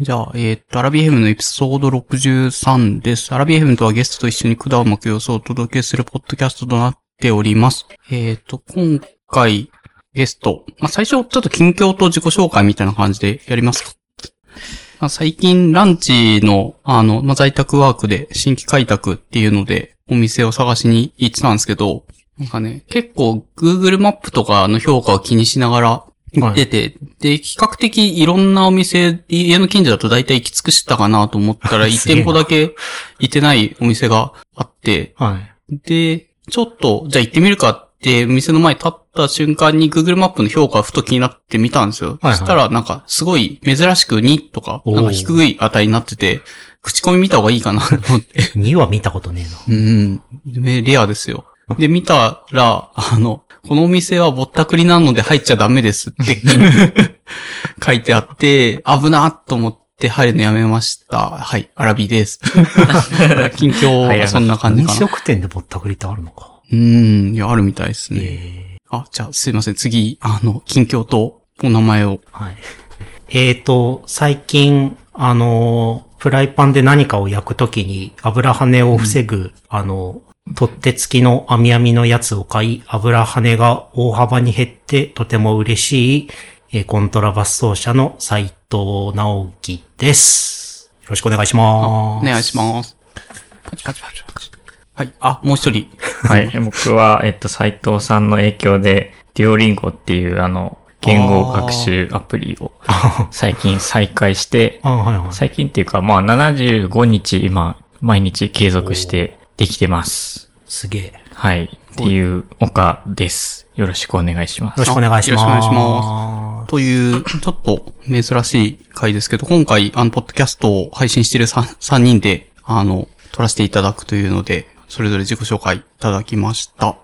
じゃあ、えっ、と、アラビエフムのエピソード63です。アラビエフムとはゲストと一緒に管を巻く様子をお届けするポッドキャストとなっております。えっ、と、今回、ゲスト、まあ、最初ちょっと近況と自己紹介みたいな感じでやります。まあ、最近ランチの、あの、まあ、在宅ワークで新規開拓っていうので、お店を探しに行ってたんですけど、なんかね、結構 Google マップとかの評価を気にしながら行ってて、で、比較的いろんなお店、家の近所だと大体行き尽くしたかなと思ったら、1すげえな店舗だけ行ってないお店があって、はい。で、ちょっと、じゃあ行ってみるかって、お店の前に立った瞬間に Google マップの評価がふと気になってみたんですよ。はいはいそしたら、なんか、すごい珍しく2とか、なんか低い値になってて、口コミ見た方がいいかなと思って。2は見たことねえな。うん。でレアですよ。で、見たら、あの、このお店はぼったくりなので入っちゃダメですって 書いてあって、危なっと思って入るのやめました。はい、アラビです。近況はそんな感じ飲かな。食店でぼったくりってあるのか。うん、いや、あるみたいですね。えあ、じゃあすいません。次、あの、近況とお名前を。ー、はい。えーと、最近、あの、フライパンで何かを焼くときに油跳ねを防ぐ、あの、取っ手付きの網網のやつを買い、油跳ねが大幅に減ってとても嬉しい、えーコントラバス奏者の斉藤直樹です。よろしくお願いしあます。お願いします。パチパチパチパチ。はい。あ、もう一人。はい。僕は、えっと、斉藤さんの影響で、デュオリンゴっていう、あの、言語学習アプリを最近再開して、あ、はいはい。最近っていうか、まあ、75日今、毎日継続してできてます。すげえ。よはい。っていう岡です。よろしくお願いします。ろしくお願いします。よろしくお願いしという、ちょっと珍しい回ですけど、今回、あの、ポッドキャストを配信している 3, 三人で、あの、撮らせていただくというので、それぞれ自己紹介いただきました。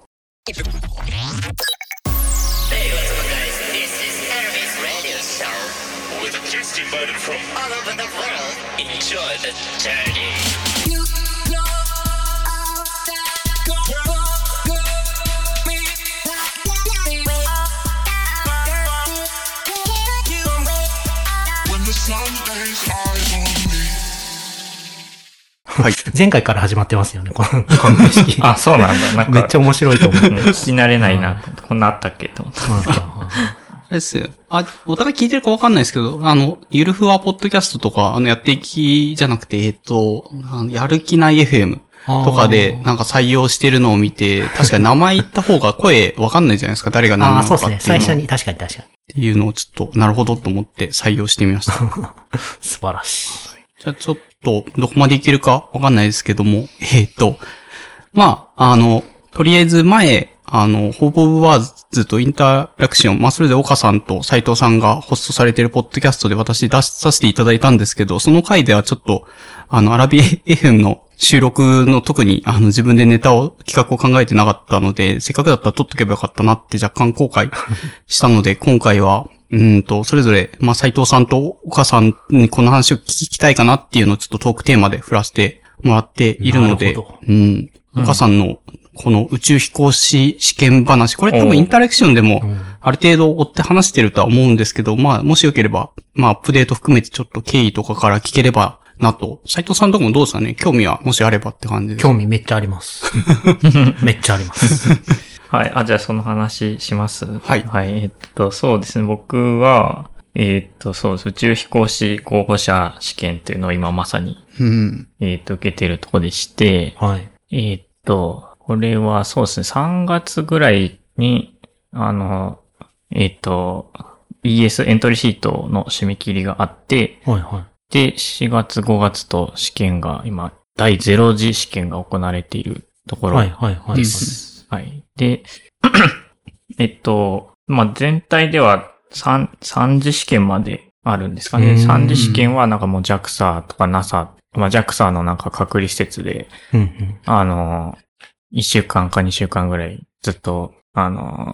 はい。前回から始まってますよね、この、この景色。あ、そうなんだ。なんか、めっちゃ面白いと思う。うん聞き慣れないな。こんなあったっけ？と思って。あ れですよ。あ、お互い聞いてるかわかんないですけど、あの、ゆるふわポッドキャストとか、あの、やっていきじゃなくて、えっと、あのやる気ない FM とかで、なんか採用してるのを見て、確かに名前言った方が声わかんないじゃないですか、誰が何ああ、なのかそうですね。っていうのを。最初に、確かに確かに。っていうのをちょっと、なるほどと思って採用してみました。素晴らしい。じゃあちょっと、どこまでいけるかわかんないですけども、えっ、と、まあ、あの、とりあえず前、あの、ホープオブワーズとインタラクション、まあ、それで岡さんと斉藤さんがホストされているポッドキャストで私出させていただいたんですけど、その回ではちょっと、あの、アラビエ FM の収録の特に、あの、自分でネタを、企画を考えてなかったので、せっかくだったら撮っとけばよかったなって若干後悔したので、今回は、うーんと、それぞれ、まあ、斉藤さんと岡さんにこの話を聞きたいかなっていうのをちょっとトークテーマで振らせてもらっているのでうん。岡さんの、この宇宙飛行士試験話、これ多分インタラクションでも、ある程度追って話してるとは思うんですけど、まあ、もしよければ、まあ、アップデート含めてちょっと経緯とかから聞ければなと。斉藤さんとこもどうですかね？興味はもしあればって感じです。興味めっちゃあります。めっちゃあります。はい。あ、じゃあその話します。はいはい。えっと、そうですね。僕は、えっと、そうです。宇宙飛行士候補者試験というのを今まさに、うん。えっと、受けてるとこでして、はい。えっと、これはそうですね。3月ぐらいに、あの、えっと、ES エントリーシートの締め切りがあって、はいはで、4月5月と試験が今、第0次試験が行われているとこい。ろはいはいはい。です。はい。で、えっと、まあ、全体では3、三次試験まであるんですかね。うん三次試験はなんかもう JAXA とか NASA、まあ、JAXA のなんか隔離施設で、うんうん。あの、1週間か2週間ぐらいずっと、あの、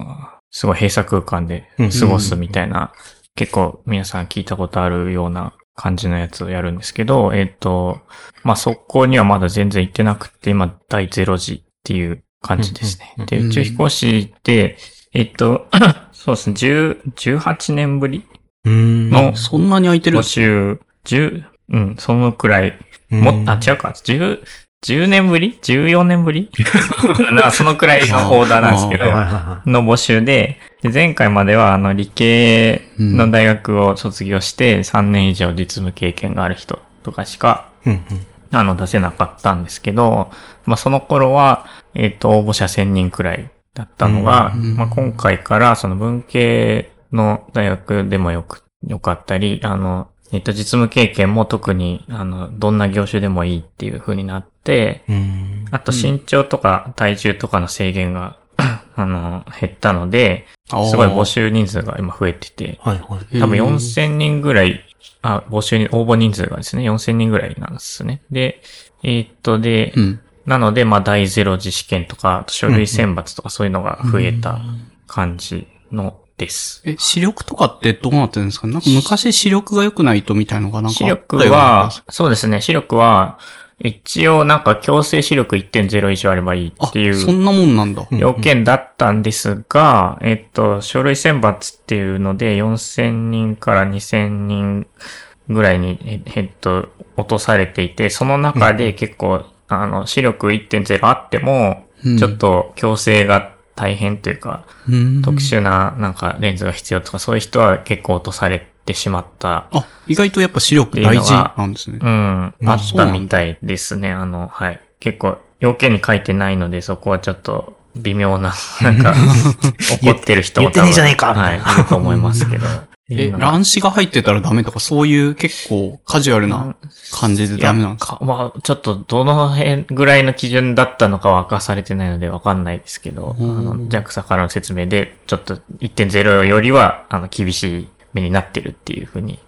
すごい閉鎖空間で過ごすみたいな、結構皆さん聞いたことあるような感じのやつをやるんですけど、えっと、まあ、そこにはまだ全然行ってなくて、今、第0次っていう感じですね。で、うん宇宙飛行士って、えっと、そうですね、10 18年ぶり。のそんなに空いてる？募集10、うん、そのくらい、うん。も、あ、違うか、10、10年ぶり ?14 年ぶり？なそのくらいのオーダーなんですけどの募集で、で前回までは、あの、理系の大学を卒業して3年以上実務経験がある人とかしか、あの、出せなかったんですけど、まあ、その頃は、えっ、と、応募者1000人くらいだったのが、うんまあ、今回から、その文系の大学でもよく、よかったり、あの、えっ、と、実務経験も特に、あの、どんな業種でもいいっていう風になって、うん。うん。あと身長とか体重とかの制限が、あの、減ったので、すごい募集人数が今増えてて、はいはい。多分へー4000人ぐらい、あ、募集に、応募人数がですね、4000人ぐらいなんですね。で、えーっと、で、うん。なので、まあ、第ゼロ次試験とか、書類選抜とかそういうのが増えた感じのです。え、視力とかってどうなってるんですか？なんか昔視力が良くないとみたいのがなんか視力は、そうですね、視力は、一応なんか強制視力1.0以上あればいいあっていうそんなもんなんだ。うん要件だったんですが、えっと、書類選抜っていうので、4000人から2000人ぐらいに、ええっと、落とされていて、その中で結構、あの、視力1.0あっても、うん。ちょっと強制が大変というか、うん。特殊ななんかレンズが必要とか、そういう人は結構落とされてしまった。あ、意外とやっぱ視力大事なんですねう。ん、うんあったみたいですね。あの、はい。結構、要件に書いてないので、そこはちょっと微妙な、なんか、怒ってる人も多分言ってねえじゃねえかはいい、ると思いますけど。え、乱視が入ってたらダメとか、そういう結構カジュアルな感じでダメなんですかまあ、ちょっとどの辺ぐらいの基準だったのかは明かされてないのでわかんないですけど、あうんの、JAXA からの説明で、ちょっと1.0よりは、あの、厳しい目になってるっていうふうに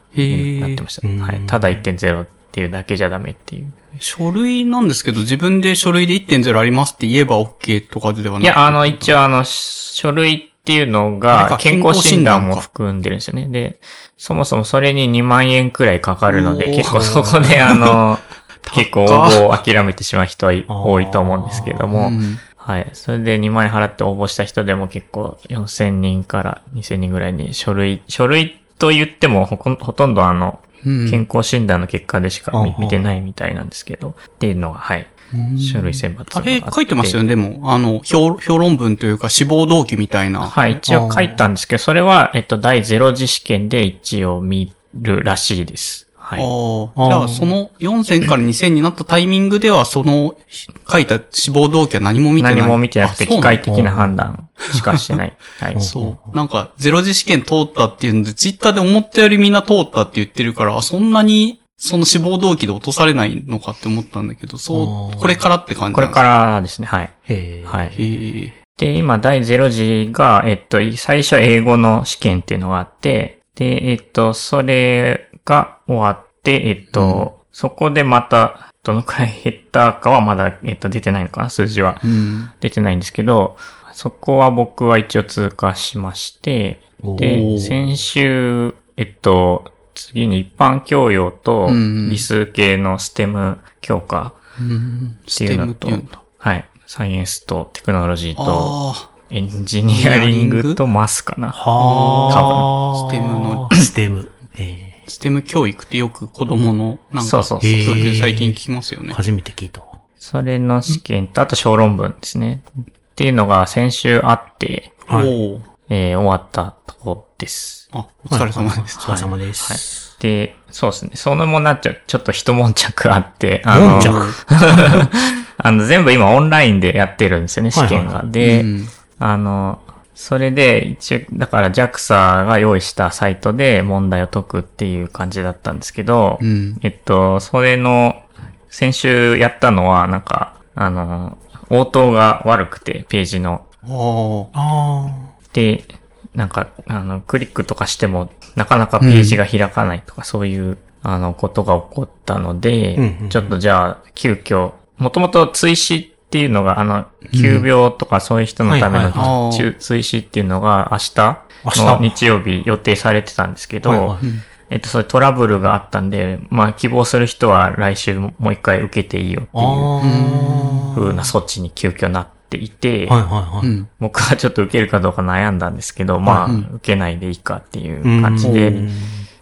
なってました。うんはい。ただ1.0っていうだけじゃダメっていう。書類なんですけど、自分で書類で1.0ありますって言えば OK とかではなくいや、あの、一応あの、書類っていうのがか健康診断も含んでるんですよね。で、そもそもそれに2万円くらいかかるので、結構そこであの、結構応募を諦めてしまう人は多いと思うんですけれども、うんはい。それで2万円払って応募した人でも結構4000人から2000人ぐらいに書類、書類と言ってもほほとんどあの、うん健康診断の結果でしか見てないみたいなんですけど、っていうのが、はい。書類選抜があれ書いてますよね。ね、でも。あの、評、評論文というか志望動機みたいな。はい、一応書いたんですけど、それは、えっと、第0次試験で一応見るらしいです。はい。ああ。じゃあ、その4000から2000になったタイミングでは、その書いた志望動機は何も見てない。何も見てなくて、機械的な判断しかしてない。はい。そう。なんか、ゼロ次試験通ったっていうので、ツイッターで思ったよりみんな通ったって言ってるから、あそんなに、その志望動機で落とされないのかって思ったんだけど、そう、これからって感じこれからですね、はい。へえ。はい。で、今、第0次が、えっと、最初英語の試験っていうのがあって、で、えっと、それが終わって、えっと、そこでまた、どのくらい 減ったかはまだ、えっと、出てないのかな、数字は。うん。出てないんですけど、そこは僕は一応通過しまして、おで、ー先週、えっと、次に一般教養とうん理数系のステム強化うん。っていうのとステムって言うんだ、はい。サイエンスとテクノロジーと、あエンジニアリングとマスかな。はあ。ステムの。ステム。えあ、ステム教育ってよく子供の、なんか、そうそうそう最近聞きますよね。ー初めて聞いた。それの試験と、あと小論文ですね。っていうのが先週あって、はいえー終わったとこです。あ、お疲れ様です。お疲れ様です。で、そうですね。そのもなっちゃう、ちょっと一悶着あって、あの、悶着 あの、全部今オンラインでやってるんですよね、試験が。はいはいで、うんあの、それで、一応、だから JAXA が用意したサイトで問題を解くっていう感じだったんですけど、うん。えっと、それの、先週やったのは、なんか、あの、応答が悪くて、ページの。ああ。あで、なんか、あの、クリックとかしても、なかなかページが開かないとか、そういう、あの、ことが起こったので、うんうんうんちょっとじゃあ、急遽、もともと追試っていうのが、あの、急病とかそういう人のための追試っていうのが明日明日の日曜日予定されてたんですけど、えっと、そういうトラブルがあったんで、まあ、希望する人は来週もう一回受けていいよってあ。いうあ風な措置に急遽なっていて、あ。はいはいはい。うん。僕はちょっと受けるかどうか悩んだんですけど、まあ、はい受けないでいいかっていう感じで、うん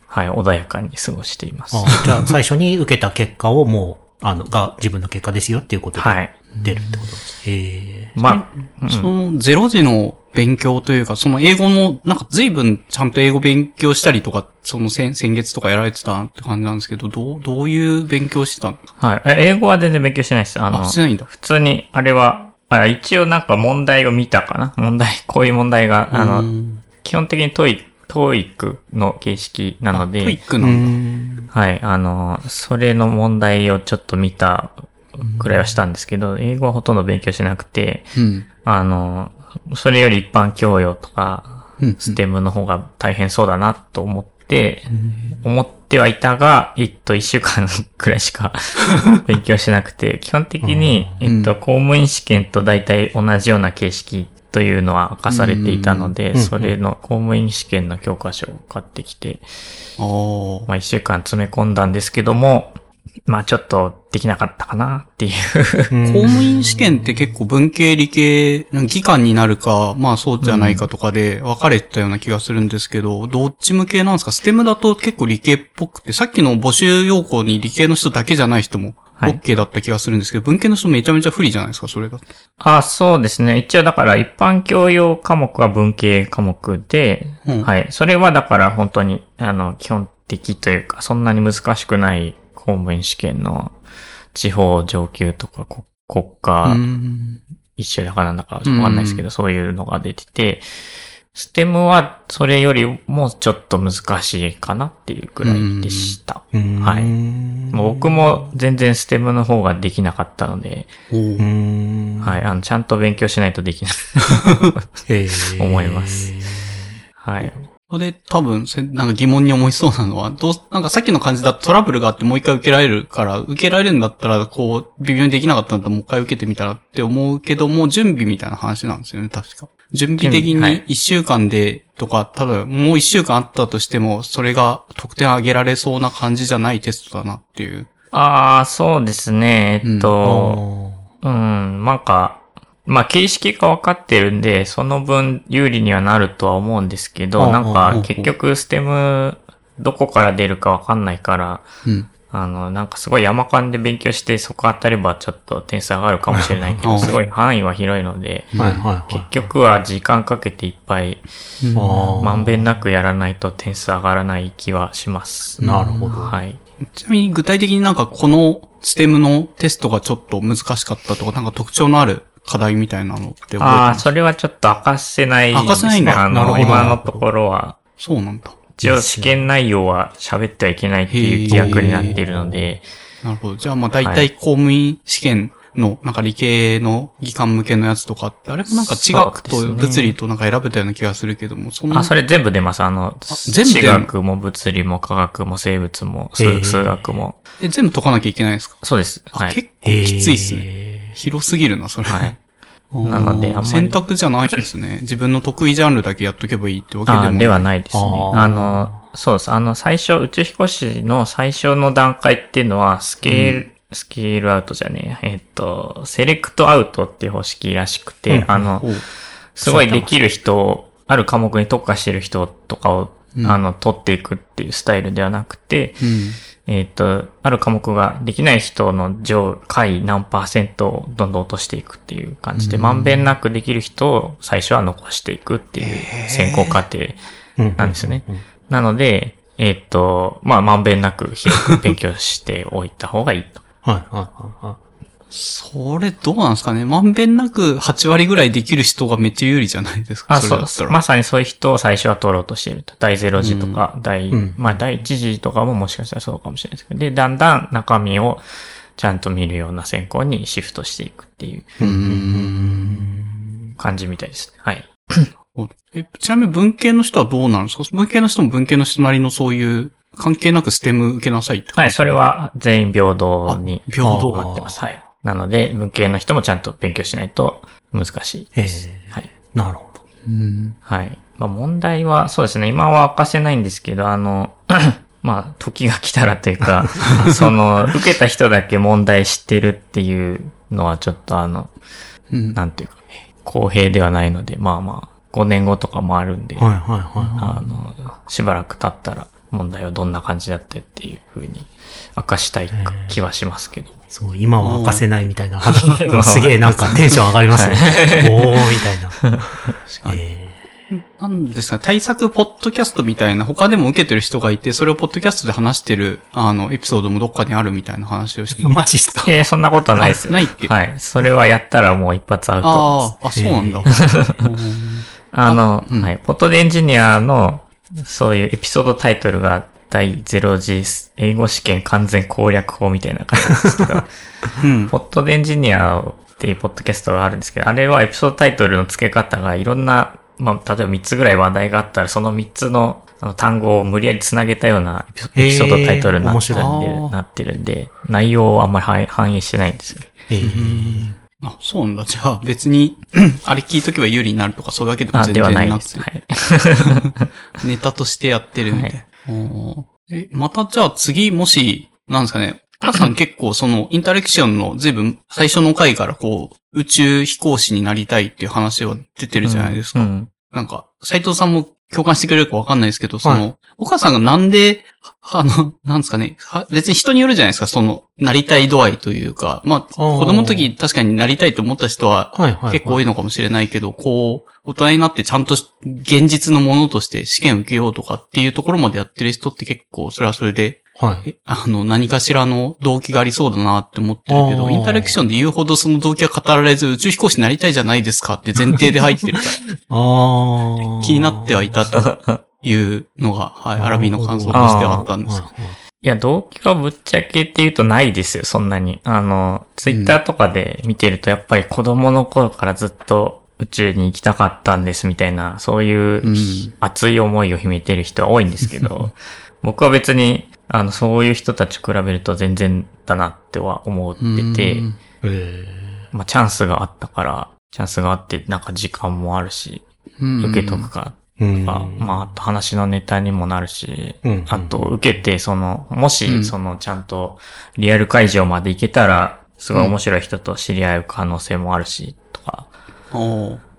はい、穏やかに過ごしています。あじゃあ、最初に受けた結果をもう、あの、が自分の結果ですよっていうことではい。出るってことです。へえ。まあ、そのゼロ時の勉強というか、その英語も、なんか随分ちゃんと英語勉強したりとか、その先先月とかやられてたって感じなんですけど、どう、どういう勉強してたんですかはい。え英語は全然勉強してないです。あの、あ、してないんだ。普通に、あれは、あ一応なんか問題を見たかな？問題、こういう問題が、あうの、ん基本的にトイ、トーイックの形式なのトイッで、クなんだ。はい、あの、それの問題をちょっと見たくらいはしたんですけど、英語はほとんど勉強しなくて、うん。あの、それより一般教養とか、うん。ステムの方が大変そうだなと思って、思ってはいたが、えっと、一週間くらいしか 勉強しなくて、基本的に、うんえっと、公務員試験と大体同じような形式というのは明かされていたので、うんそれの公務員試験の教科書を買ってきて。まあ一週間詰め込んだんですけども、まあちょっとできなかったかなっていう。公務員試験って結構文系理系、技官になるか、まあそうじゃないかとかで分かれてたような気がするんですけど、どっち向けなんですか？ステムだと結構理系っぽくて、さっきの募集要項に理系の人だけじゃない人もはい OK だった気がするんですけど、文系の人めちゃめちゃ不利じゃないですか、それだと。あ、そうですね。一応だから一般教養科目は文系科目で、うんはい。それはだから本当に、あの、基本的というか、そんなに難しくない公務員試験の地方上級とか国国家うん一周だかなんだかわかんないですけど、そういうのが出てて、ステムはそれよりもちょっと難しいかなっていうくらいでした。はいもう僕も全然ステムの方ができなかったので。はい。あの、ちゃんと勉強しないとできない。思います。はい。これ多分せ、なんか疑問に思いそうなのは、どう、なんかさっきの感じだとトラブルがあってもう一回受けられるから、受けられるんだったら、こう、微妙にできなかったんだったらもう一回受けてみたらって思うけども、準備みたいな話なんですよね、確か。準備的に一週間でとか、ただもう一週間あったとしても、それが得点上げられそうな感じじゃないテストだなっていう。ああ、そうですね。えっあと、うん、なんか、まあ、形式が分かってるんで、その分有利にはなるとは思うんですけあど、なんか結局ステムどこから出るか分かんないから、うん。あの、なんかすごい山間で勉強してそこ当たればちょっと点数上がるかもしれないけど、うんすごい範囲は広いので。結局は時間かけていっぱい、あまんべんなくやらないと点数上がらない気はします。あ、なるほど。はい。ちなみに具体的になんかこのステムのテストがちょっと難しかったとか、なんか特徴のある課題みたいなのってああ、それはちょっと明かせないですね。明かせないんだあの、今のところは、そうなんだ。一応試験内容は喋ってはいけないっていう規約になっているので、なるほど。じゃあまあ大体公務員試験のなんか理系の技官向けのやつとかって、あれもなんか地学と物理となんか選べたような気がするけども、そんな。あ、それ全部出ます。あの、全部地学も物理も科学も生物も数数学も。え、全部解かなきゃいけないんですか、そうです。あはい。結構きついっすね。ね。広すぎるな、それ。はい。うんなのであんまり選択じゃないですね。自分の得意ジャンルだけやっとけばいいってわけでもない。あではないですね。あの、そうです。あの、最初、宇宙飛行士の最初の段階っていうのは、スケール、スケールアウトじゃねえ。えっと、セレクトアウトっていう方式らしくて、うんあの、すごいできる人、ある科目に特化してる人とかを、うんあの、取っていくっていうスタイルではなくて、うん。えっ、と、ある科目ができない人の上、下位何パーセントをどんどん落としていくっていう感じで、まんべんなくできる人を最初は残していくっていう選考過程なんですよね。なので、えっ、と、まあ、まんべんなく広く勉強しておいた方がいいと。はいはいはいはい。それどうなんですかね？まんべんなく8割ぐらいできる人がめっちゃ有利じゃないですか？あ、そう。まさにそういう人を最初は取ろうとしていると。第0次とか、第、うんまあ第1次とかももしかしたらそうかもしれないですけど、で、だんだん中身をちゃんと見るような選考にシフトしていくっていう。感じみたいですね。はい。え、ちなみに文系の人はどうなるんですか？文系の人も文系の人なりのそういう、関係なくステム受けなさいってはい、それは全員平等にあ平等なってます。はい。なので、文系の人もちゃんと勉強しないと難しいえです。えはい。なるほど。うん。はい。まあ問題は、そうですね、今は明かせないんですけど、あの、まあ、時が来たらというか、その、受けた人だけ問題知ってるっていうのはちょっとあの、うん。なんていうか、公平ではないので、まあまあ、5年後とかもあるんで、はいはいはあの、しばらく経ったら問題はどんな感じだったっていう風に明かしたい気はしますけど。そう、今は明かせないみたいな話。すげえなんかテンション上がりますね。おー、みたいな。えなんですか、対策ポッドキャストみたいな、他でも受けてる人がいて、それをポッドキャストで話してる、あの、エピソードもどっかにあるみたいな話をしてー、マジっすか？えーそんなことはないですないっけ？はい。それはやったらもう一発アウト。ああ、あ、そうなんだ。あの、うんはい。ポットでエンジニアの、そういうエピソードタイトルが第0次英語試験完全攻略法みたいな感じですけど、うん。ポットでエンジニアっていうポッドキャストがあるんですけど、あれはエピソードタイトルの付け方がいろんな、まあ、例えば3つぐらい話題があったら、その3つのあの単語を無理やり繋げたようなエピソードタイトルになってるんへー面白いで、なってるんで、内容をあんまり反反映してないんですよ。えーあ、そうなんだ。じゃあ別に、あれ聞いとけば有利になるとかそういうわけでもあ、全では然なくてないです。、はい。ネタとしてやってるみたいな。おーえ、またじゃあ次、もし、なんですかね、皆さん結構そのインタレクションの随分最初の回からこう、宇宙飛行士になりたいっていう話は出てるじゃないですか。うん。なんか、斎藤さんも共感してくれるかわかんないですけど、その、は岡さんがなんで、あの、なんですかね、は別に人によるじゃないですか、その、なりたい度合いというか、まあ、子供の時確かになりたいと思った人は。結構多いのかもしれないけど、こう、大人になってちゃんとし現実のものとして試験受けようとかっていうところまでやってる人って結構、それはそれで、はい。えあの、何かしらの動機がありそうだなって思ってるけど、インタレクションで言うほどその動機は語られず、宇宙飛行士になりたいじゃないですかって前提で入ってるから、あー。気になってはいたというのが、はい、アラビーの感想としてはあったんですよ。いや、動機はぶっちゃけって言うとないですよ、そんなに。あの、ツイッターとかで見てると、やっぱり子供の頃からずっと宇宙に行きたかったんですみたいな、そういううん熱い思いを秘めてる人は多いんですけど、僕は別に、あの、そういう人たち比べると全然だなっては思ってて、まあチャンスがあったから、チャンスがあって、なんか時間もあるし、うん受けとくかー。うん。まあ、まあ、あと話のネタにもなるし、うんあと、受けて、その、もうんし、その、ちゃんと、リアル会場まで行けたら、すごい面白い人と知り合う可能性もあるし、とか。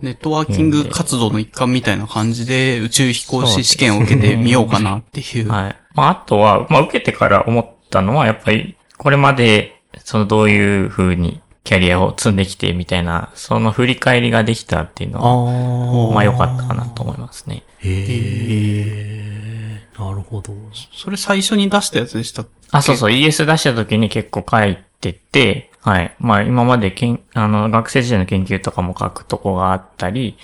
ネットワーキング活動の一環みたいな感じで宇宙飛行士試験を受けてみようかなっていう。はい。まあ、あとは、まあ、受けてから思ったのは、やっぱり、これまで、その、どういう風に、キャリアを積んできて、みたいな、その振り返りができたっていうのは、あー。まあ、良かったかなと思いますね。へー。なるほど。それ最初に出したやつでした。あ、そうそう、ES 出した時に結構書いてて、はい。まあ今までけん、あの、学生時代の研究とかも書くとこがあったり、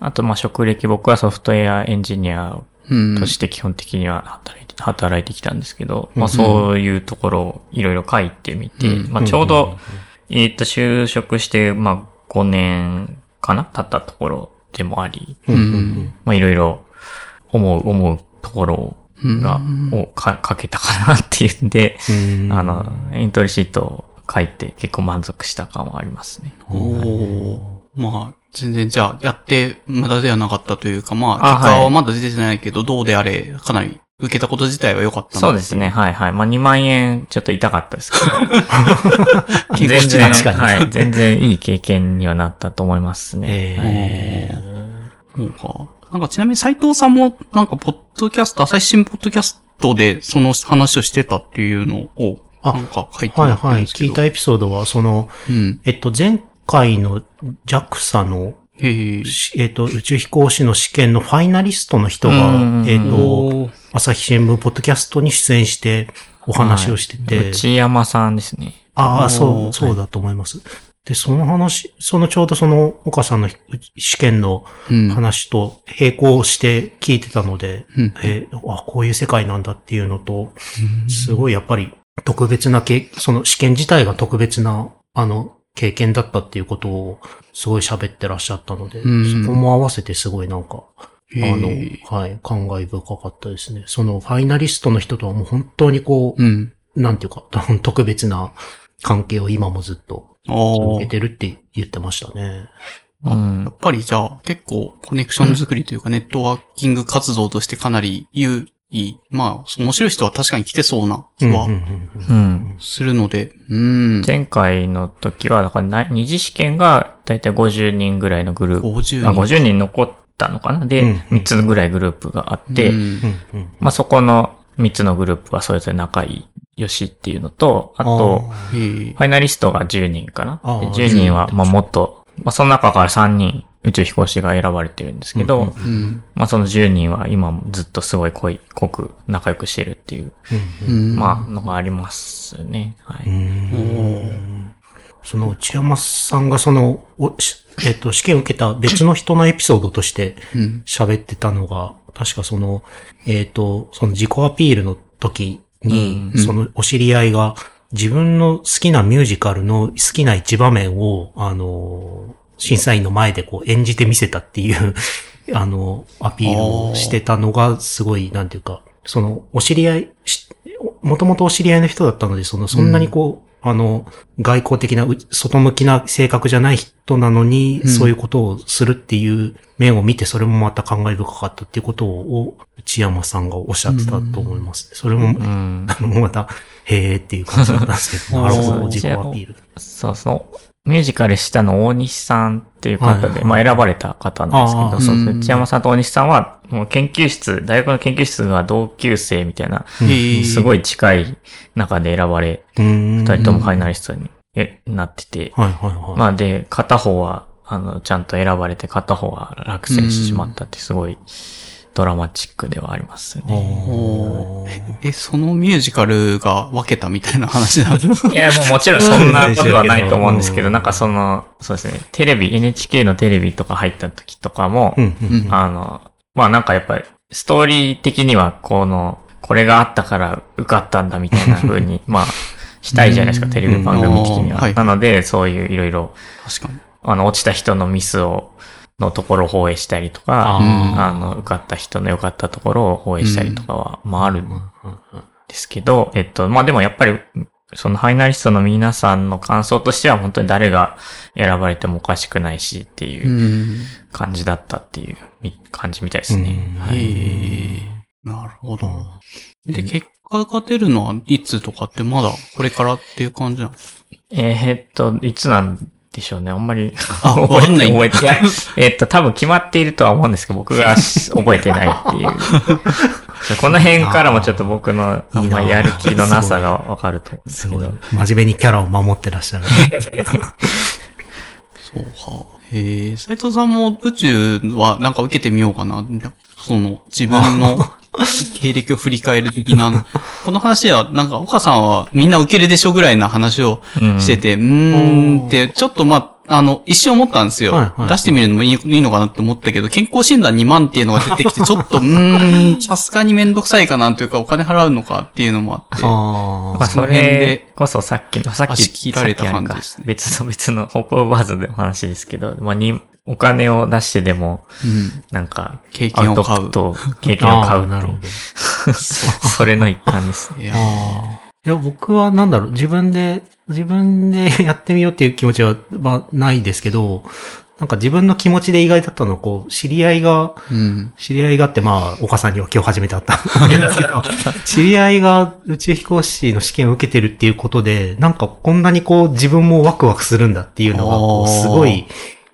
あとまあ職歴、僕はソフトウェアエンジニアうん。として基本的には働いて、働いてきたんですけど、まあそういうところをいろいろ書いてみて、うん。まあちょうど、えっと、就職して、まあ5年かな経ったところでもあり、うん。まあいろいろ思う、思うところが、をか書けたかなっていうんで、うん。あの、エントリーシートを書いて結構満足した感はありますね。おー。まあ、全然じゃあ、やって無駄ではなかったというか、まあ、あ結果ははいまだ出てないけど、どうであれ、かなり受けたこと自体は良かったなそうですね。。はいはい。まあ2万円ちょっと痛かったですけど。全然、確かにはい。全然いい経験にはなったと思いますね。えそうか。なんかちなみに斉藤さんも、なんか、ポッドキャスト、朝日新ポッドキャストで、その話をしてたっていうのを、あなんか書いてー。はいはい。ですけど。聞いたエピソードは、その、うん。えっと、前回の JAXA の、へえ。っと、宇宙飛行士の試験のファイナリストの人がうん、えっー朝日新聞ポッドキャストに出演してお話をしてて、内山さんですね。ああ、そう、そうだと思います。で、その話、そのちょうどその岡さんの試験のうん。話と並行して聞いてたので、うんえーあ、こういう世界なんだっていうのと、すごいやっぱり特別なけ、その試験自体が特別な、あの、経験だったっていうことをすごい喋ってらっしゃったので、うんそこも合わせてすごいなんか、あへのー、はい、感慨深かったですね。そのファイナリストの人とはもう本当にこう、うん。なんていうか、特別な関係を今もずっとおー受けてるって言ってましたね。うんやっ。ぱりじゃあ、結構コネクション作りというか、ネットワーキング活動としてかなり有意、まあ、面白い人は確かに来てそうな気はうん。するので、うん。前回の時は、だからな二次試験がだいたい50人ぐらいのグループ。50人。あ、50人残ったのかな？で、うん3つぐらいグループがあって、うんうんうんまあそこの3つのグループはそれぞれ仲いいよしっていうのと、あと、ファイナリストが10人かな？あーで10人は、まあもっと、まあその中から3人宇宙飛行士が選ばれてるんですけど、うん。まあその10人は今もずっとすごい濃い、濃く仲良くしてるっていう、うん。まあのがありますね。はい。その内山さんがその、おしえっ、と、試験を受けた別の人のエピソードとしてうん。喋ってたのが、確かその、えっ、と、その自己アピールの時に、うんそのお知り合いが自分の好きなミュージカルの好きな一場面を、あの、審査員の前でこう演じてみせたっていう、あの、アピールをしてたのが、すごい、なんていうか、その、お知り合い、しもともとお知り合いの人だったので、その、そんなにこう、あの、外交的な、う外向きな性格じゃない人なのに、うんそういうことをするっていう面を見て、それもまた感慨深かったっていうことを、内山さんがおっしゃってたと思います。それも、うん。あの、また、へーっていう感じだったんですけど、なるほど、自己アピール。そうそう。ミュージカルしたの大西さんっていう方で、はいはいまあ選ばれた方なんですけあど、そう内山さんと大西さんは、もう研究室、大学の研究室が同級生みたいな、すごい近い中で選ばれ、二二人ともファイナリストにえなってて、はいはいはい。まあで、片方は、あの、ちゃんと選ばれて、片方は落選してしまったって、すごいドラマチックではありますね。おー。え、そのミュージカルが分けたみたいな話なんですかいや、もうもちろんそんなことはないと思うんですけど、うん。なんかその、そうですね、テレビ、NHK のテレビとか入った時とかも、うんうんあの、まあなんかやっぱり、ストーリー的には、この、これがあったから受かったんだみたいな風に、まあ、したいじゃないですか、テレビ番組的には。なので、そういういろいろ、確かに。あの、落ちた人のミスを、のところを放映したりとか、ああの、受かった人の良かったところを放映したりとかは、まああるんですけど、えっと、まあでもやっぱり、そのファイナリストの皆さんの感想としては本当に誰が選ばれてもおかしくないしっていううん。感じだったっていうみ感じみたいですね。うん。へえ。なるほど。で、結果が出るのはいつとかってまだこれからっていう感じなんですか？えーっと、いつなんでしょうね。あんまりあ覚わかんないえて、覚えてない。えーっと、多分決まっているとは思うんですけど、僕がし覚えてないっていう。この辺からもちょっと僕のあんまやる気のなさがわかると思うんですけどすごい。。真面目にキャラを守ってらっしゃる。そうか。へえ、斉藤さんも宇宙はなんか受けてみようかな。その、自分の 経歴を振り返る的な。この話は、なんか、岡さんはみんな受けるでしょぐらいな話をうんしてて、うーんって、ちょっとまあ、あの、一瞬思ったんですよ。はいはい出してみるのもいいいいのかなって思ったけど、健康診断2万っていうのが出てきて、ちょっと、うーん、さすがにめんどくさいかなというか、お金払うのかっていうのもあって。あまあ、そその辺れでこそさっきの、さっき、足切られた感じですね別の別の、ホコーバーズの話ですけど、まあ、に、お金を出してでも、うん。なんか、経験を買うアウトプット経験を買うなるほど。そ それの一環ですね。いや。いや、僕はなんだろう、自分で、自分で やってみようっていう気持ちは、まあ、ないですけど、なんか自分の気持ちで意外だったのは、こう、知り合いが、うん。知り合いがあって、まあ、岡さんには今日初めて会ったわけですけど、知り合いが宇宙飛行士の試験を受けてるっていうことで、なんかこんなにこう、自分もワクワクするんだっていうのが、すごい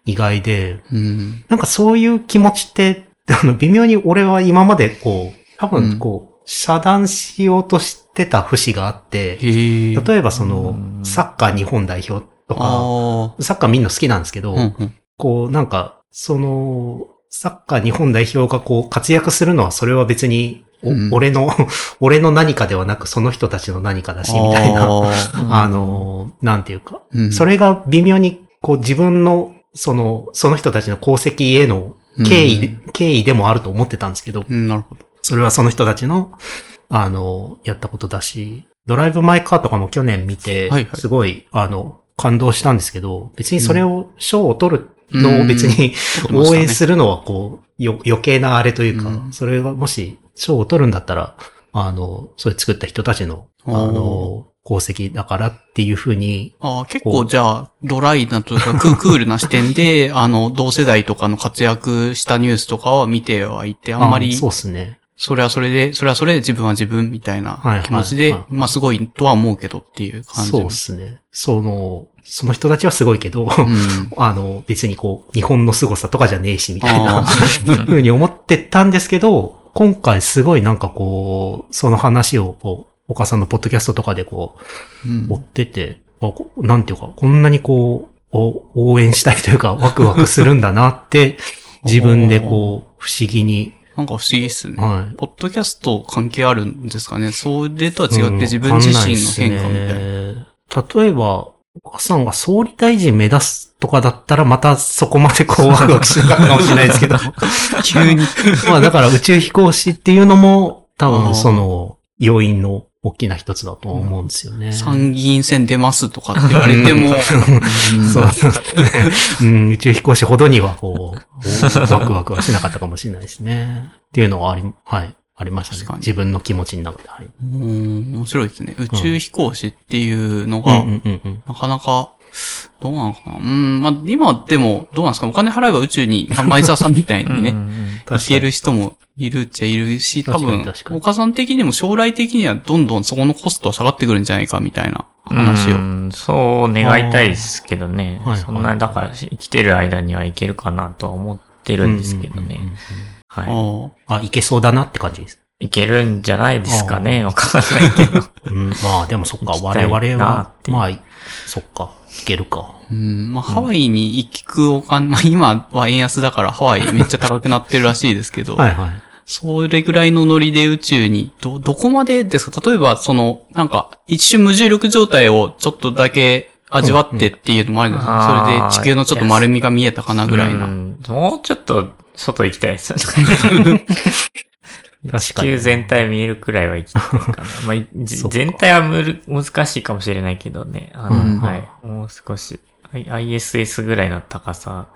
意外で、うん。なんかそういう気持ちって、あの、微妙に俺は今までこう、多分こう、遮断しようとしてた節があって。例えばその、サッカー日本代表とか、あサッカーみんな好きなんですけど、あ。うんうん。こう、なんか、その、サッカー日本代表がこう活躍するのはそれは別に、おうん俺の、俺の何かではなくその人たちの何かだし、みたいな、ああの、なんていうか、ーうんそれが微妙にこう自分の、その、その人たちの功績への敬意、敬意でもあると思ってたんですけど、うん、なるほど。それはその人たちの、あの、やったことだし、ドライブ・マイ・カーとかも去年見てはいは、い。すごい、あの、感動したんですけど、別にそれを、賞を取るのを別に、うん応援するのはこう、よ、余計なあれというか、うん。それがもし、賞を取るんだったら、あの、それ作った人たちの、あの、功績だからっていうふうに、ああ、結構じゃあ、ドライなというか、ククールな視点で、あの、同世代とかの活躍したニュースとかは見てはいて、あんまり、そうですね。それはそれで、それはそれで自分は自分みたいな気持ちではい、まあすごいとは思うけどっていう感じ。そうですね。その、その人たちはすごいけど、うん。あの、別にこう、日本の凄さとかじゃねえし、みたいなあふうに思ってたんですけど、今回すごいなんかこう、その話をこう、岡さんのポッドキャストとかでこう、うん追ってて、なんていうか、こんなにこう、お応援したいというか、ワクワクするんだなって、自分でこう、不思議に、なんか不思議っすね。はい。ポッドキャスト関係あるんですかねそれとは違って自分自身の変化みたいな。な。例えば、岡さんが総理大臣目指すとかだったら、またそこまでこう ワクワクしなかったかもしれないですけど。急に。まあだから宇宙飛行士っていうのも、多分その、要因の大きな一つだと思うんですよね。参議院選出ますとかって言われても、そうですね。うん、宇宙飛行士ほどにはこう、ワクワクはしなかったかもしれないですね。っていうのはあり、はい、ありましたね自分の気持ちの中で。はい。うん、面白いですね。宇宙飛行士っていうのうんが。なかなか、どうなのかなうん、まあ、今でも、どうなんですかお金払えば宇宙に、まあ前澤さんみたいにね、行ける人もいるっちゃいるし、多分岡さん的にも将来的にはどんどんそこのコストは下がってくるんじゃないかみたいな話を。うん、そう願いたいですけどねはい。そんな、だから生きてる間にはいけるかなとは思ってるんですけどね。はああ、いけそうだなって感じです。い。いけるんじゃないですかね。わかんないけど。うん、まあでもそっか、我々はまあ、そっか、いけるか。うん、まあ、ハワイに行くお金、まあ、今は円安だからハワイめっちゃ高くなってるらしいですけど、はいはい。それぐらいのノリで宇宙に、ど、どこまでですか？例えば、その、なんか、一瞬無重力状態をちょっとだけ味わってっていうのもあるんですうんか、それで地球のちょっと丸みが見えたかなぐらいな。うんもうちょっと外行きたいです ね。地球全体見えるくらいは行きたいかな。まあ全体はむる難しいかもしれないけどね。あの、うんはい。もう少し、I- ISS ぐらいの高さ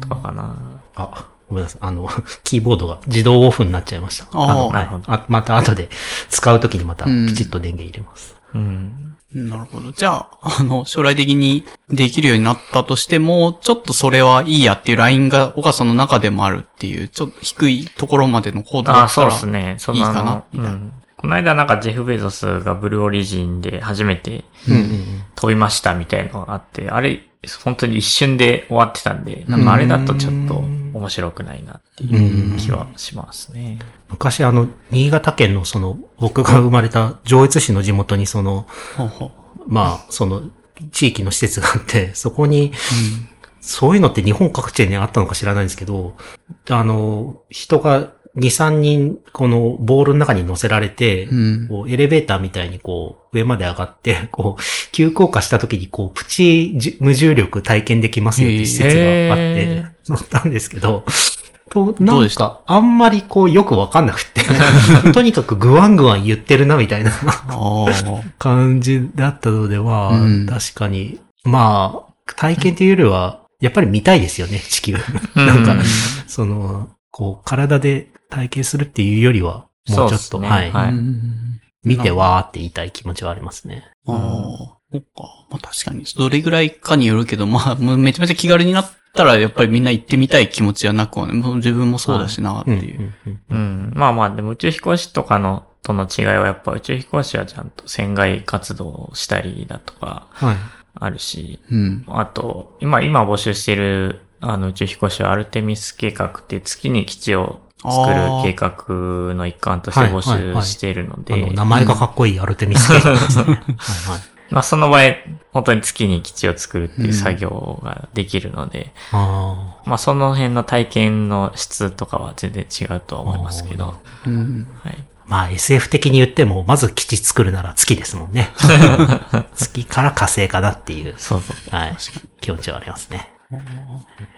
とかかな。あ、ごめんなさい。あの、キーボードが自動オフになっちゃいました。あーのなるほどあまた後で使うときにまたうんきちっと電源入れます。うん。なるほど。じゃあ、あの、将来的にできるようになったとしても、ちょっとそれはいいやっていうラインが岡さんの中でもあるっていう、ちょっと低いところまでのコードだあ、そうったら。ですね。そいいかなのあの、みたいなうん。この間なんかジェフ・ベゾスがブルーオリジンで初めてうんうんうん。飛びましたみたいなのがあって、あれ、本当に一瞬で終わってたんで、なん。かあれだとちょっと面白くないなっていう気はしますね。昔あの、新潟県のその、僕が生まれた上越市の地元にその、まあ、その、地域の施設があって、そこに、そういうのって日本各地にあったのか知らないんですけど、あの、人が2、3人、このボールの中に乗せられて、うん。こうエレベーターみたいにこう、上まで上がって、こう、急降下した時にこう、プチじ無重力体験できますよっていう施設があってへ、乗ったんですけど、と、どなうんか、あんまりこう、よくわかんなくて、とにかくグワングワン言ってるな、みたいな。感じだったのでは、うん確かに、まあ、体験というよりは、やっぱり見たいですよね、地球。なんかうん、その、こう、体で体験するっていうよりは、もうちょっと、ねはい、はいうん見てわーって言いたい気持ちはありますね。ああ、そっか。まあ確かに、どれぐらいかによるけど、まあ、めちゃめちゃ気軽になったら、やっぱりみんな行ってみたい気持ちはなくはね、もう自分もそうだしな、ってうんいう。うんうん。まあまあ、でも宇宙飛行士とかの、との違いはやっぱ宇宙飛行士はちゃんと船外活動をしたりだとかはい。あるし、うん。あと、今、今募集している、あの宇宙飛行士はアルテミス計画って月に基地を作る計画の一環として募集しているのあの、で、名前がかっこいいアルテミス計画ですね。はいはい。まあその場合、本当に月に基地を作るっていう作業ができるので、あまあその辺の体験の質とかは全然違うとは思いますけど、うん。はい。あ。まあ SF 的に言っても、まず基地作るなら月ですもんね。月から火星かなっていう、そうそう。はい。気持ちはありますね。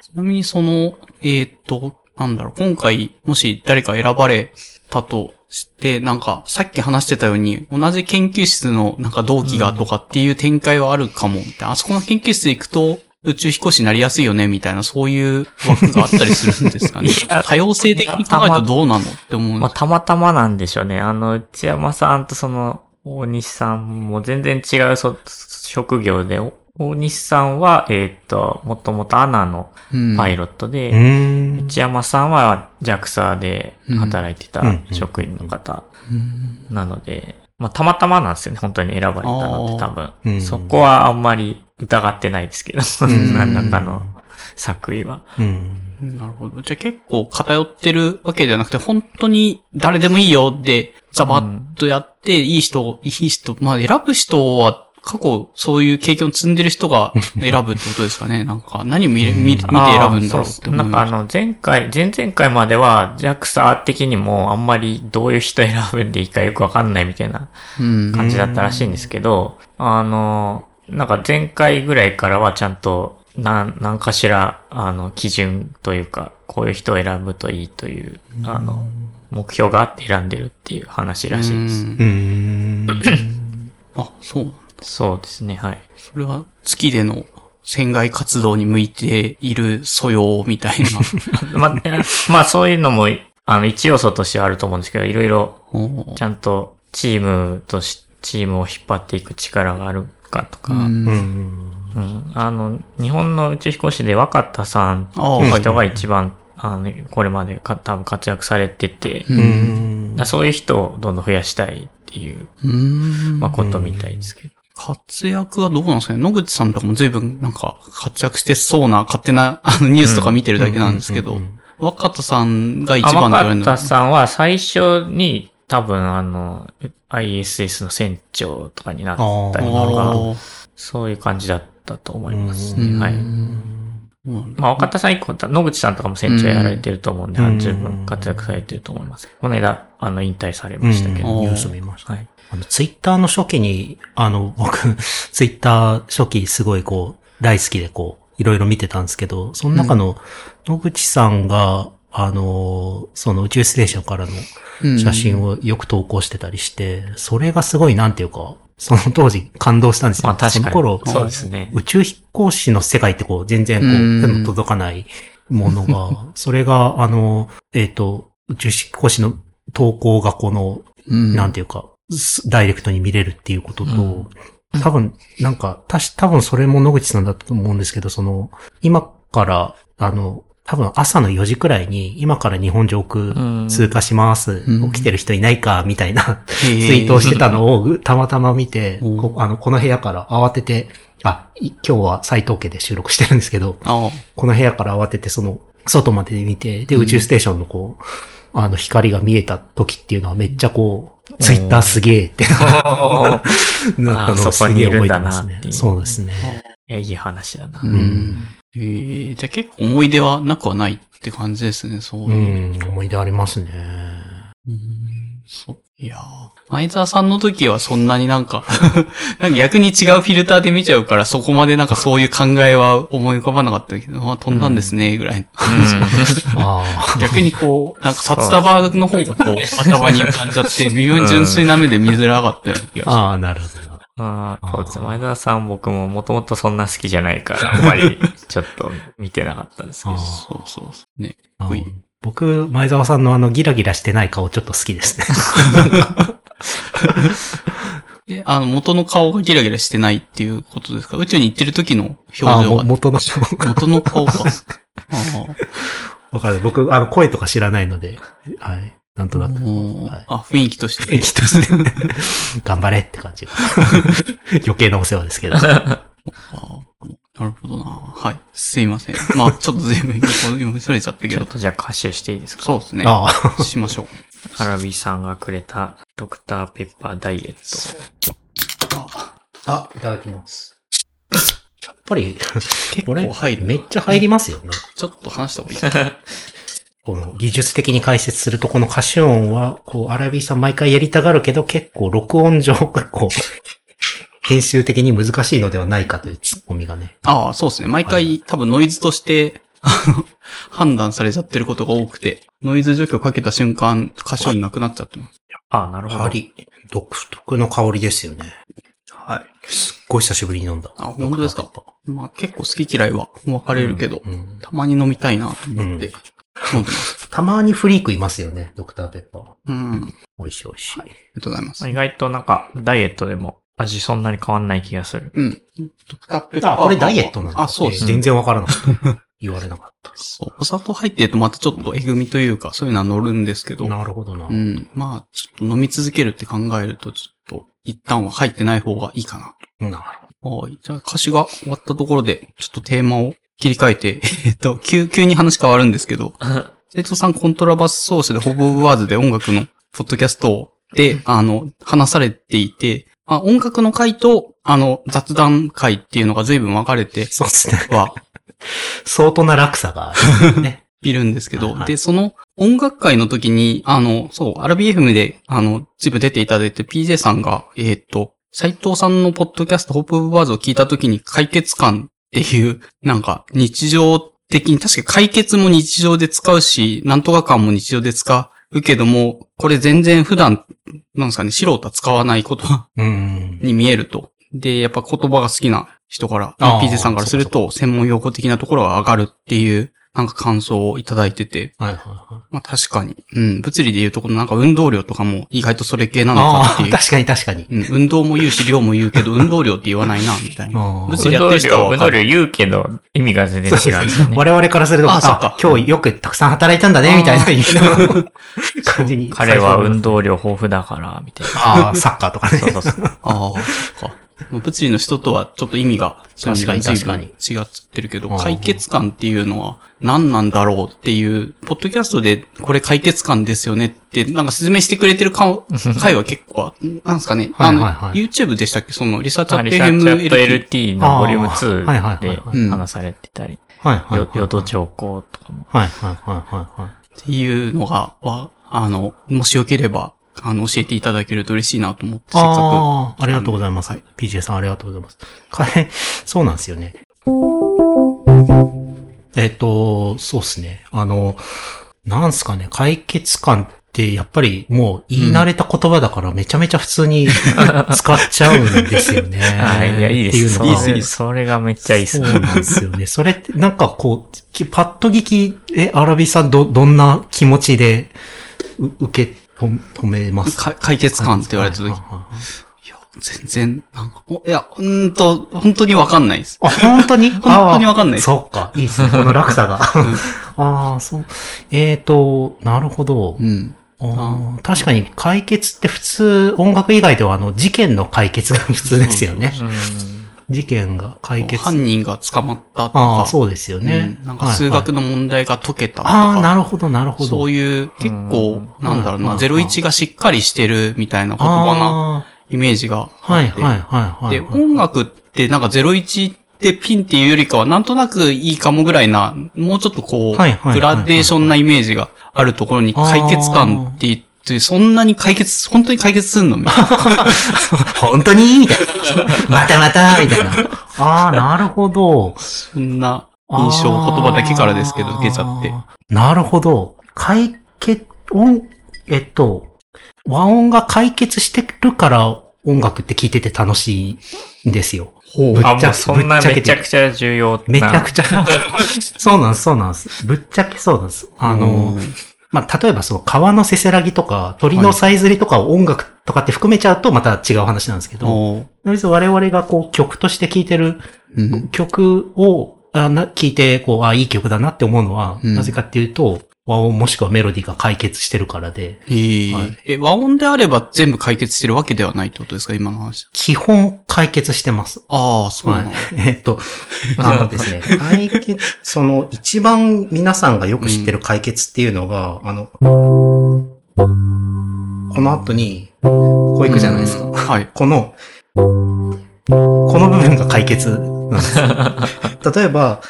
ちなみにその、えっ、と、なんだろう、今回、もし誰か選ばれたとして、なんか、さっき話してたように、同じ研究室のなんか同期がとかっていう展開はあるかも、みたいな。あそこの研究室行くと、宇宙飛行士になりやすいよね、みたいな、そういう枠があったりするんですかね。多様性的に考えるとどうなの？って思うんまあ、たまたまなんでしょうね。あの、内山さんとその、大西さんも全然違うそ職業で、お大西さんは、えっ、と、もともとアナのうんパイロットで、うーん。内山さんは JAXA で働いてたうん職員の方うんなので、まあ、たまたまなんですよね。本当に選ばれたのって多分。うんそこはあんまり疑ってないですけど、ん 何らかの作為は。うん。なるほど。じゃあ結構偏ってるわけではなくて、本当に誰でもいいよで、ザバッとやって、いい人、いい人、まあ選ぶ人は、過去そういう経験を積んでる人が 選ぶってことですかね。なんか何見れ見見て選ぶんだろうってあ思いなんかあの、前回、前々回までは、JAXA 的にもあんまりどういう人選ぶんでいいかよくわかんないみたいな。感じだったらしいんですけど、あの、なんか前回ぐらいからはちゃんと、なん、なんかしら、あの、基準というか、こういう人を選ぶといいという、あの、目標があって選んでるっていう話らしいです。うんうん。あ、そう。そうですね、はい。それは月での船外活動に向いている素養みたいな。まあ、まあそういうのも、あの、一要素としてはあると思うんですけど、いろいろちゃんとチームとし、チームを引っ張っていく力があるかとか、ううん、うんん。あの、日本の宇宙飛行士で若田さんああ、の人がはい。一番、あの、これまでか多分活躍されてて、う。うんそういう人をどんどん増やしたいっていう、うん。まあ、ことみたいですけど。活躍はどうなんですかね？野口さんとかも随分なんか活躍してそうな勝手なあのニュースとか見てるだけなんですけど、若田さんが一あ番で言われるの若田さんは最初に多分あの、ISS の船長とかになったりとか、そういう感じだったと思いますね。うんはい。うんまあ、若田さん以降、野口さんとかも船長やられてると思うんで、うん十分活躍されてると思います。この間、あの、引退されましたけど。うんニュース見ました。はい。あの、ツイッターの初期に、あの、僕、ツイッター初期すごいこう、大好きでこう、いろいろ見てたんですけど、その中の、野口さんが、あの、その宇宙ステーションからの写真をよく投稿してたりして、それがすごいなんていうか、その当時感動したんですよ。まあ確かに。その頃、そうですね。宇宙飛行士の世界ってこう、全然こう、うん。手の届かないものが、それが、あの、えっ、と、宇宙飛行士の投稿がこの、うん。なんていうか、すダイレクトに見れるっていうことと、うん。多分、なんか、たし、多分それも野口さんだと思うんですけど、その、今から、あの、多分朝の4時くらいに、今から日本上空うん。通過します。うん。起きてる人いないか、みたいな、ツツイートをしてたのをたまたま見て、うんこあの、この部屋から慌てて、あ、い今日は斎藤家で収録してるんですけど、あこの部屋から慌てて、その、外まで見て、で、宇宙ステーションのこう、あの、光が見えた時っていうのはめっちゃこう、ツイッターすげえって なったのあをそこにいるんすげえ覚えてだなっていうますね。そうですね。いや、いい話だな。あ。うん。えー、じゃあ結構思い出はなくはないって感じですね、そうういう。ん、思い出ありますね。うんそう。いやー前澤さんの時はそんなになんか、なんか逆に違うフィルターで見ちゃうから、そこまでなんかそういう考えは思い浮かばなかったけど、まあ飛んだんですね、ぐらい。逆にこう、なんか札束の方がこう、頭に浮かんじゃって、微妙に純粋な目で見づらかったような気がしああ、なるほど。ああ、そうですね。前田さん僕ももともとそんな好きじゃないから、あんまりちょっと見てなかったんですけどあ。そうそうそう。ね。あかっこいい僕、前澤さんのあのギラギラしてない顔ちょっと好きですね。え、あの、元の顔がギラギラしてないっていうことですか？宇宙に行ってる時の表ああも情が。元の顔が。元の顔か。あわかる。僕、あの、声とか知らないので、はい。なんとあなく。はいあ、雰囲気として。きっとね 頑張れって感じ。余計なお世話ですけど。あなるほどな。はい。すいません。まあ、ちょっと全部読みそれちゃったけど。ちょっとじゃあ歌手していいですか？そうですね。ああ。しましょう。アラビさんがくれたドクターペッパーダイエット。あ、いただきます。やっぱり、結これ構入る。めっちゃ入りますよね。ちょっと話した方がいい。この技術的に解説すると、この歌詞音は、こう、アラビーさん毎回やりたがるけど、結構録音上、こう、編集的に難しいのではないかというツッコミがね。ああ、そうですね。毎回多分ノイズとして、判断されちゃってることが多くて、ノイズ除去かけた瞬間、歌唱になくなっちゃってます。ああ、なるほど。やはり、独特の香りですよね。はい。すっごい久しぶりに飲んだ。あ本当ですか？まあ結構好き嫌いは分かれるけど、うんたまに飲みたいなと思って飲んでます。たまにフリークいますよね、ドクターペッパー。うん。あり美味しい美味しい。がとうございます。意外となんか、ダイエットでも味そんなに変わんない気がする。うん。あ、これダイエットなんだ。あ、そうです全然わからなかった。言われなかっそう。お砂糖入ってるとまたちょっとえぐみというか、そういうのは乗るんですけた。ど、なるほどな。うん。まあ、ちょっと飲み続けるって考えると、ちょっと、一旦は入ってない方がいいかな。なるほはい。じゃあ歌詞が終わったところで、ちょっとテーマを切り替えて、えっと、急、急に話変わるんですけど、生徒さんコントラバス奏者でホブオブワーズで音楽のポッドキャストで、あの、話されていて、まあ、音楽の回と、あの、雑談回っていうのが随分分かれてそうですね。は 相当な落差がある ね。いるんですけど、はいはいで、その音楽会の時に、あの、そう、アラビ FM で、あの、随分出ていただいて、PJ さんが、えっ、と、斉藤さんのポッドキャスト、ホープオブワーズを聞いた時に解決感っていう、なんか、日常的に、確か解決も日常で使うし、なんとか感も日常で使うけども、これ全然普段、なんですかね、素人は使わないことうん。に見えると。で、やっぱ言葉が好きな人から、あー PJ さんからすると、専門用語的なところが上がるっていう、なんか感想をいただいてて、はいはいはい。まあ確かに、うん、物理で言うとこのなんか運動量とかも意外とそれ系なのかっていう。確かに確かに。うん、運動も言うし、量も言うけど、運動量って言わないな、みたいな。物理やってる人は運動。量言うけど、意味が全然違うんですよね。我々からすると、ああそっか今日よくたくさん働いたんだね、みたいな 感じに。彼は運動量豊富だから、みたいな。ああ、サッカーとかね。そうそうそう。ああ、そっか。物理の人とはちょっと意味が、確かに随分違ってるけど、うん解決感っていうのは何なんだろうっていう、ポッドキャストでこれ解決感ですよねって、なんか説明してくれてるか回は結構、なんですかね？あの、YouTube でしたっけ？そのリサーチャット。LT のボリュームあーはいはいはいはい2で話されてたり、ヨド兆候とかも。はいはいはいはいはい。っていうのが、は、あの、もしよければ、あの、教えていただけると嬉しいなと思って、せっかああ、ありがとうございます。はい PJ さんありがとうございます。かえ、そうなんですよね。えっと、そうですね。あの、なんすかね、解決感ってやっぱりもう言い慣れた言葉だからめちゃめちゃ普通に 使っちゃうんですよね。はい、いや、いいです。っていうのそれがめっちゃいいです。そうなんですよね。それって、なんかこう、きパッと聞き、え、アラビさんど、どんな気持ちで、う受けと止めますか解決感って言われた時、全然、なんか、おいや、うーんと、本当にわかんないです。あ、本当に？本当にわかんないですそっか。いいですね。この落差が。ああ、そう。えっ、と、なるほど。うん。確かに解決って普通、音楽以外ではあの、事件の解決が普通ですよね。事件が解決。犯人が捕まったとか。ああ、そうですよね。うんなんか数学の問題が解けたとか。ああ、なるほど、なるほど。そういう、結構、なんだろうな、うん01がしっかりしてるみたいな言葉なあイメージがあ、はい。はい、はい、はい。で、音楽ってなんか01ってピンっていうよりかは、なんとなくいいかもぐらいな、もうちょっとこう、はいはいはいグラデーションなイメージがあるところに解決感って言って、そんなに解決、本当に解決すんのみたいな。本当に？みたいな。またまたみたいな。ああ、なるほど。そんな印象、言葉だけからですけど、受けちゃって。なるほど。解決、音、えっと、和音が解決してるから音楽って聞いてて楽しいんですよ。ぶっあ、ちゃそんなめちゃくちゃ重要な。めちゃくちゃ。そうなんです、そうなんです。ぶっちゃけそうなんです。あの、まあ、例えばその川のせせらぎとか鳥のさえずりとかを音楽とかって含めちゃうとまた違う話なんですけど、とりあえず我々がこう曲として聴いてるうん。曲をあな聞いて、こう、あ、いい曲だなって思うのは、うん。なぜかっていうと、和音もしくはメロディーが解決してるからで、ええはいえ、和音であれば全部解決してるわけではないってことですか？今の話。基本解決してます。ああ、そうなの、はい。えっと、あのですね、解決、その一番皆さんがよく知ってる解決っていうのが、あの、この後に、こういくじゃないですか。はい。この、この部分が解決なんですよ。例えば、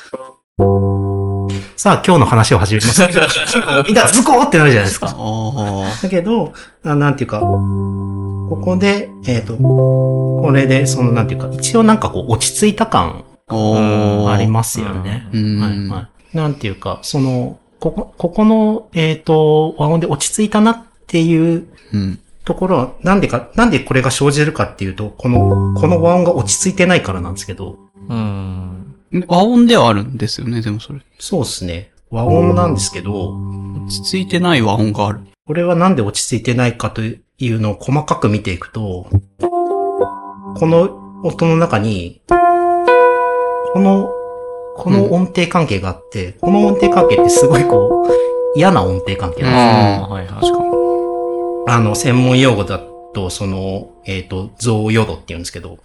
さあ今日の話を始めます。みんなズコーってなるじゃないですか。だけど、あなんていうか、ここで、えっ、と、これで、その、なんていうか、一応なんかこう、落ち着いた感ありますよね。うんはいはい。なんていうか、その、ここ、ここの、えっ、と、和音で落ち着いたなっていううん。ところは、なんでか、なんでこれが生じるかっていうと、この、この和音が落ち着いてないからなんですけど、うん。和音ではあるんですよね、でもそれ。そうですね。和音なんですけど、落ち着いてない和音がある。これはなんで落ち着いてないかというのを細かく見ていくと、この音の中に、この、この音程関係があって、この音程関係ってすごいこう、嫌な音程関係なんですよああ、はいはい。確かに。あの、専門用語だと、その、えっ、と、増余度って言うんですけど、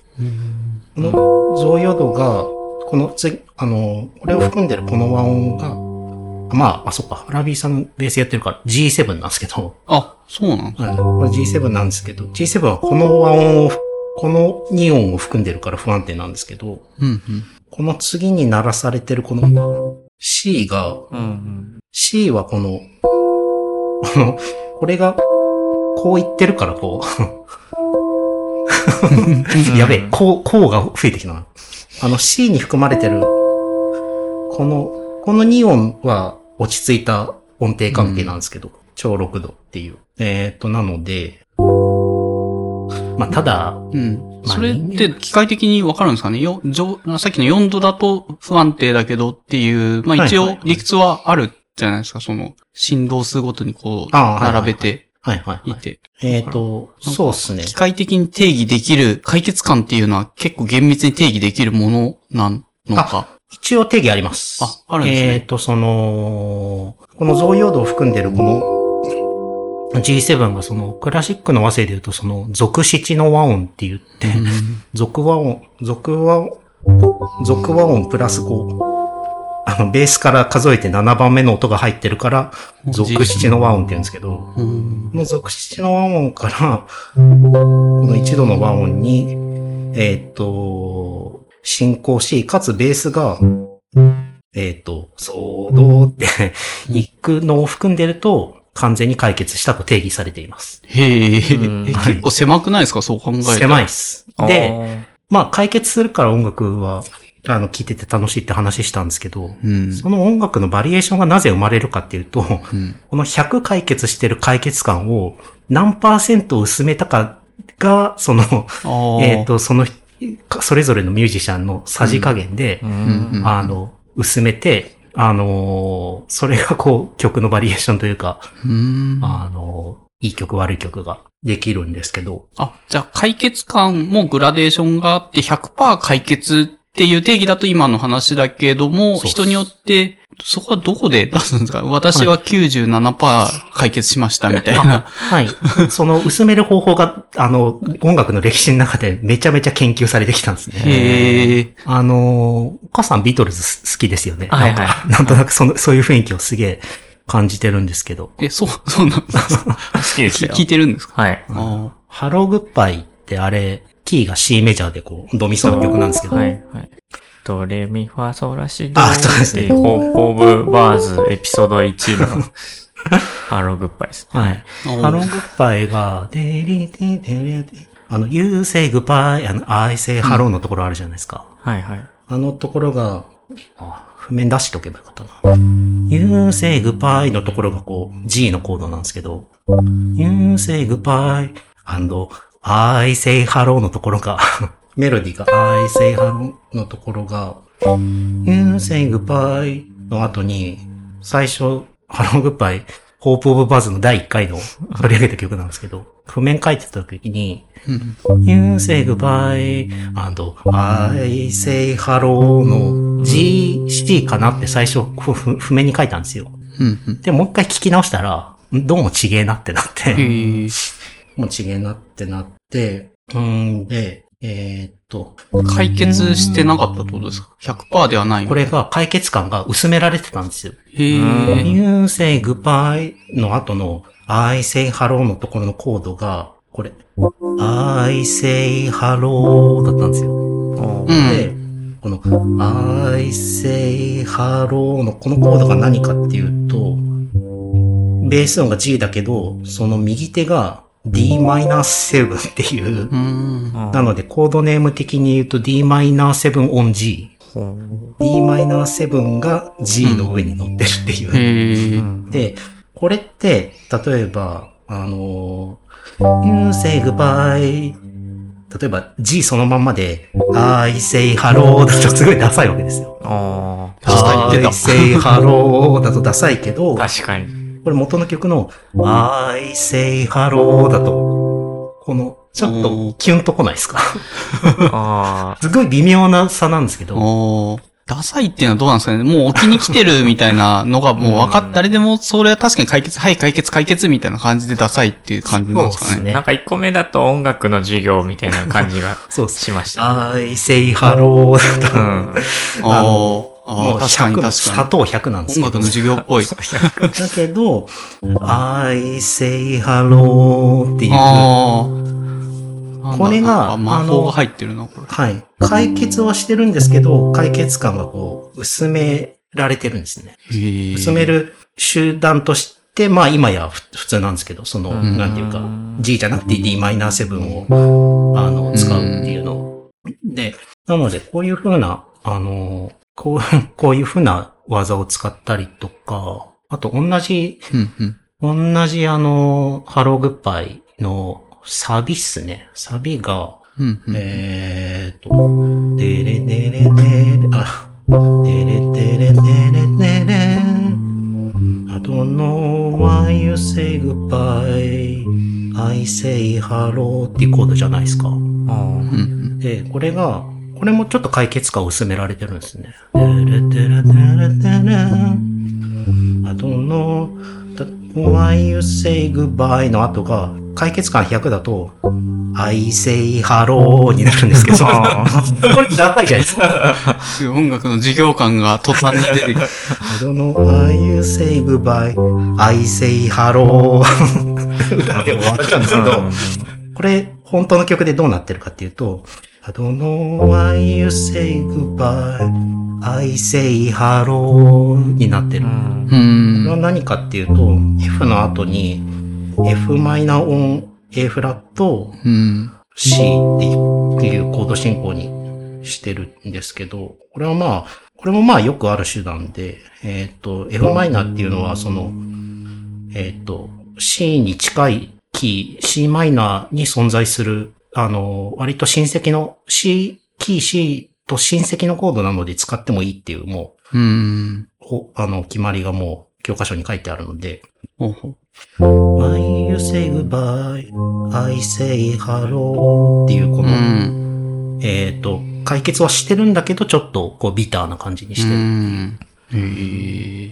この増余度が、ここの次、あの、これを含んでるこの和音が、まあ、あ、そっか、ラビーさんベースやってるから G7 なんですけど、あ、そうなんだ。はい、これ G7 なんですけど、G7 はこの和音を、この2音を含んでるから不安定なんですけど、うんうん。この次に鳴らされてるこの C が、うんうん。C はこの、あの、これが、こう言ってるからこう、やべえ、こう、こうが増えてきたな。あの C に含まれてる、この、この2音は落ち着いた音程関係なんですけど、超6度っていう。えっ、と、なので、まあ、ただ、うん。まあそれって機械的にわかるんですかね？よ、上さっきの4度だと不安定だけどっていう、まあ一応理屈はあるじゃないですか、その、振動数ごとにこう、並べてはいはい、はい。いて。えっ、と、そうっすね。機械的に定義できる解決感っていうのは結構厳密に定義できるものなのか。一応定義あります。ああるんですねえっ、と、その、この増用度を含んでるこの G7 がそのクラシックの和声で言うとその属七の和音って言って、属和音、属和音、属和音プラスこう、あの、ベースから数えて7番目の音が入ってるから、属七の和音って言うんですけど、うん。この属七の和音から、この一度の和音に、えーっ、と、進行し、かつベースが、えーっ、と、そうどうって、行くのを含んでると、完全に解決したと定義されています。へえ、結構狭くないですか？そう考えると。狭いっす。で、で、まあ解決するから音楽は、あの、聴いてて楽しいって話したんですけど、うん。その音楽のバリエーションがなぜ生まれるかっていうと、うん。この100解決してる解決感を何パーセント薄めたかが、その、えっ、と、その、それぞれのミュージシャンのさじ加減で、うん。うん。あの、薄めて、あのーそれがこう、曲のバリエーションというか、うん。あのーいい曲悪い曲ができるんですけど、あ、じゃあ解決感もグラデーションがあって100%解決っていう定義だと今の話だけども、人によって、そこはどこで出すんですか？私は97%解決しましたみたいな。はい。その薄める方法が、あの、音楽の歴史の中でめちゃめちゃ研究されてきたんですね。へえ。あのー、お母さんビートルズ好きですよね。はいはいなんかなんとなくその、そういう雰囲気をすげえ感じてるんですけど。え、そう、そうなんですか？好きですよ。聞聞いてるんですか？はい。あハローグッバイってあれ、キーが C メジャーでこう、ドミソの曲なんですけど。はい、はい。ドレミファソラシドあそうですねホープオブバーズエピソード1の Hello Goodbye です。はい。ー Hello Goodbye が、デリデリデリデリあの、You say goodbye, あの、I say hello のところあるじゃないですか。はいはい。あのところが、あ、譜面出しとけばよかったな。You say goodbye のところがこう、G のコードなんですけど、You say goodbye and I say hello のところが、メロディーが I say hello のところが、You say goodbye の後に、最初、ハローグッバイ、ホープオブバズの第1回の取り上げた曲なんですけど、譜面書いてた時に、You say goodbye and I say hello の G、C かなって最初譜面に書いたんですよ。で、もう一回聞き直したら、どうもちげえなってなっへて、え。もうちげえなってなって、うんで、えーっと、解決してなかったってことですか ?100% ではない。これが解決感が薄められてたんですよ。へえ。You say goodbye の後の I say hello のところのコードが、これ、I say hello だったんですよ。うでん。、この I say hello のこのコードが何かっていうと、ベース音が G だけど、その右手が d-7 っていうう、ん。なのでコードネーム的に言うと d-7 on G。d-7 が G の上に乗ってるっていう。へえ。で、これって、例えば、あの、You say goodbye 例えば G そのまんまで I say hello だとすごいダサいわけですよ。あ確かに I say hello だとダサいけど、あ。確かに。これ元の曲の I say hello だと、この、ちょっとキュンとこないですか？あ すごい微妙な差なんですけど、ダサいっていうのはどうなんですかね？もう置きに来てるみたいなのがもう分かって、誰でもそれは確かに解決、はい、解決、解決みたいな感じでダサいっていう感じなんですかね？そうですね。なんか1個目だと音楽の授業みたいな感じが そうですしました。I say hello だと、うん。あもうー、確かに100確か砂糖100なんですけどに。音楽の。授業っぽい。だけど、I say hello っていう。これが魔法が入ってるな、これ。はい。解決はしてるんですけど、解決感がこう、薄められてるんですね。薄める手段として、まあ今やふ普通なんですけど、その、んなんていうか、G じゃなくて Dm7 を、あの、使うっていうのを。で、なので、こういう風な、あの、こう、こういう風な技を使ったりとか、あと同じ。同じあの、ハローグッバイのサビっすね。サビが。えーと、デレデレデレ、あ、デレデレデレデレ、I don't know why you say goodbye, I say hello っていうコードじゃないですか。で、これが、これもちょっと解決感を薄められてるんですね。デレデレデレデレ、I don't know why you say goodbye の後が、解決感100だと、I say hello になるんですけど、これダサいじゃないですか。音楽の授業感が途端に出てきた。I don't know why you say goodbye, I say hello 歌で終わっちゃうんですけど、これ、本当の曲でどうなってるかっていうと、I don't know why you say goodbye, I say hello になってる。うこれはん。何かっていうと、F の後に F マイナーオン A フラットうん。C っていうコード進行にしてるんですけど、これはまあ、これもまあよくある手段で、えっ、と、F マイナーっていうのはその、えっ、と、C に近いキー、C マイナーに存在する、あの、割と親戚の C、キー C と親戚のコードなので使ってもいいっていう、もうん。う、ほあの、決まりがもう教科書に書いてあるので、When you say goodbye, I say hello っていうこうの、ん。えっ、と、解決はしてるんだけど、ちょっとこうビターな感じにしてうる。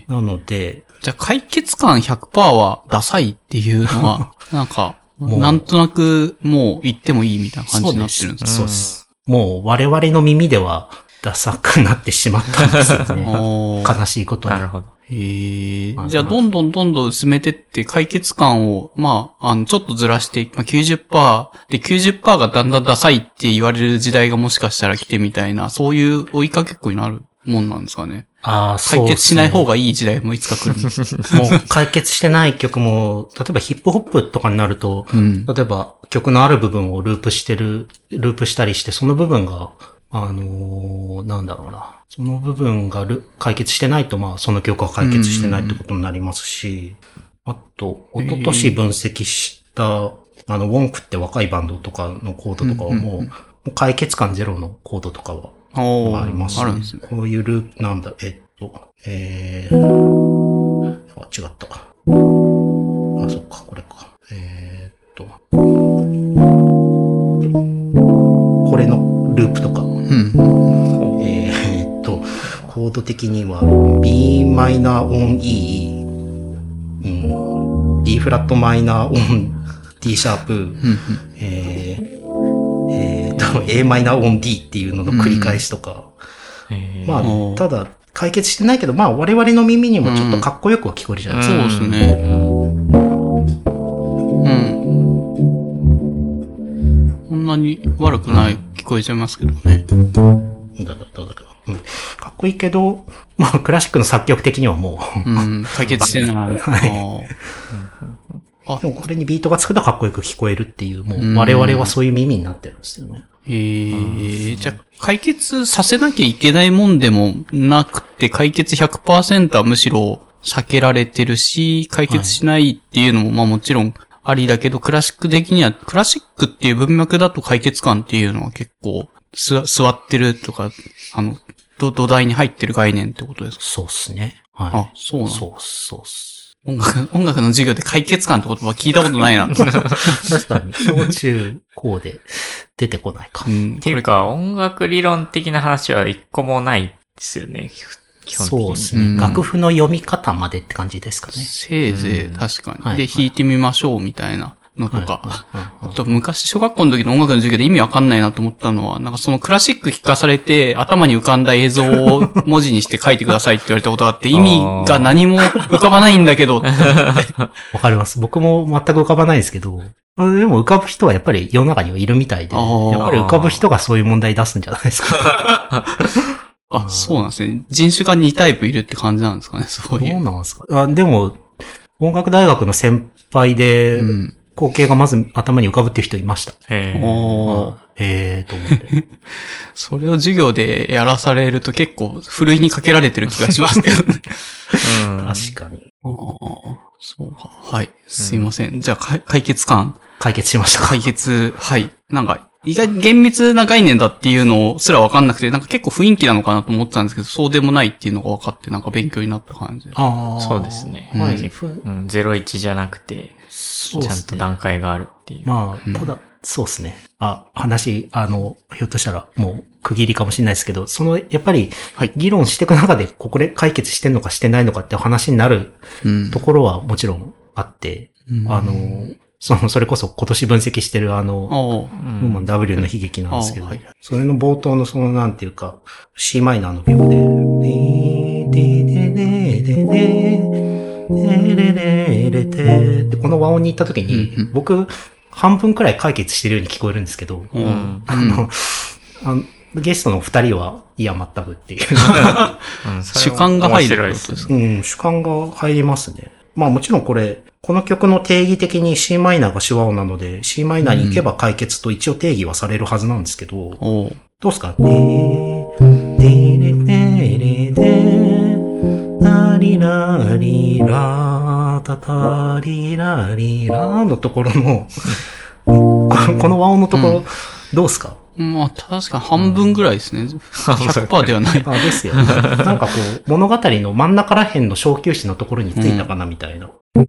なので、じゃあ解決感100%はダサいっていうのは、なんか、なんとなくもう言ってもいいみたいな感じになってるんですそうです。もう我々の耳ではダサくなってしまったんですよね。悲しいことに。なるほど。へえあ。じゃあ、どんどんどんどん薄めてって、解決感を、まあ、あの、ちょっとずらして、まあ、90%、で、90%がだんだんダサいって言われる時代がもしかしたら来てみたいな、そういう追いかけっこになるもんなんですかね。ああ、そう解決しない方ががいい時代もいつか来る。もう解決してない曲も、例えばヒップホップとかになると、うん。例えば曲のある部分をループしてる、ループしたりして、その部分が、あのーなんだろうな。その部分がル解決してないと、まあ、その曲は解決してないってことになりますし、あと、一昨年分析した、あの、ウォンクって若いバンドとかのコードとかはもう、もう解決感ゼロのコードとかはあります、あるんですね。こういうループ、なんだ、えっと、えー、あ、違った。あ、そっか、これか。えー、っと、これのループとか、うん。えー、っと、コード的には b マイナーオン E、うん、D フラットマイナーオン D シャープ、うん。えー、えー、っと、a マイナーオン D っていうのの繰り返しとか、えーまあ、ただ、解決してないけど、まあ、我々の耳にもちょっとかっこよくは聞こえるじゃないですか。そうですね。うん。こんなに悪くない、聞こえちゃいますけどね。だだだだかっこいいけど、まあ、クラシックの作曲的にはもう、うん。解決してない。はいあーでもこれにビートがつくとかっこよく聞こえるっていう、もうんう、我々はそういう耳になってるんですよね。ええじゃあ、解決させなきゃいけないもんでもなくて、解決100%はむしろ避けられてるし、解決しないっていうのも、まあもちろんありだけど、クラシック的には、クラシックっていう文脈だと解決感っていうのは結構、す、座ってるとか、あの、土土台に入ってる概念ってことですか？そうっすね。はい。あ、そうなのそうそうっす。音楽、音楽の授業で解決感って言葉聞いたことないな。確かに、小中高で出てこないかう。んっていうか、音楽理論的な話は一個もないでですよね。基本的に。そうですね。うん楽譜の読み方までって感じですかね。せいぜい確かに。はいで、弾いてみましょうみたいなのとか。と昔小学校の時の音楽の授業で意味わかんないなと思ったのは、なんかそのクラシック聴かされて頭に浮かんだ映像を文字にして書いてくださいって言われたことがあって、意味が何も浮かばないんだけど、わかります。僕も全く浮かばないですけど、あでも浮かぶ人はやっぱり世の中にはいるみたいで、やっぱり浮かぶ人がそういう問題出すんじゃないですか。あ、そうなんですね。人種が2タイプいるって感じなんですかね、そうどいうう。なんですか？あでも、音楽大学の先輩で、うん。光景がまず頭に浮かぶっていう人いました。へーおーへえーと思って。それを授業でやらされると結構、ふるいにかけられてる気がしますけどね。うん確かに。ああ、そうか。はい。すいません。じゃあ、か解決感。解決しましたか解決、はい。なんか、意外に厳密な概念だっていうのすらわかんなくて、なんか結構雰囲気なのかなと思ってたんですけど、そうでもないっていうのが分かって、なんか勉強になった感じ。ああ。そうですね。はい。うんふうん、01じゃなくて、ちゃんと。段階があるっていう。まあ、うん。ただ、そうですね。あ、話、あの、ひょっとしたらもう区切りかもしれないですけど、その、やっぱりはい、議論していく中で、ここで解決してんのかしてないのかって話になるうん。ところはもちろんあって、うん。あの、その、それこそ今年分析してるあの、おううん。W の悲劇なんですけど、あはい。それの冒頭のその、なんていうか、C マイナーの秒で、ででででででででででこの和音に行った時にうんうん、僕、半分くらい解決してるように聞こえるんですけど、うん。うん。あの、あのゲストの二人は、いや、全くっていう。主観が入るですね。うん、主観が入りますね。まあもちろんこれ、この曲の定義的に c マイナーが手話音なので、c マイナーに行けば解決と一応定義はされるはずなんですけど、おう。どうすか？でタタリラリラのところの、ここの和音のところ、どうすか？まあ、確かに半分ぐらいですね。100%ではない。あ、ですよね。なんかこう、物語の真ん中ら辺の小休止のところについたかな、みたいな。うん。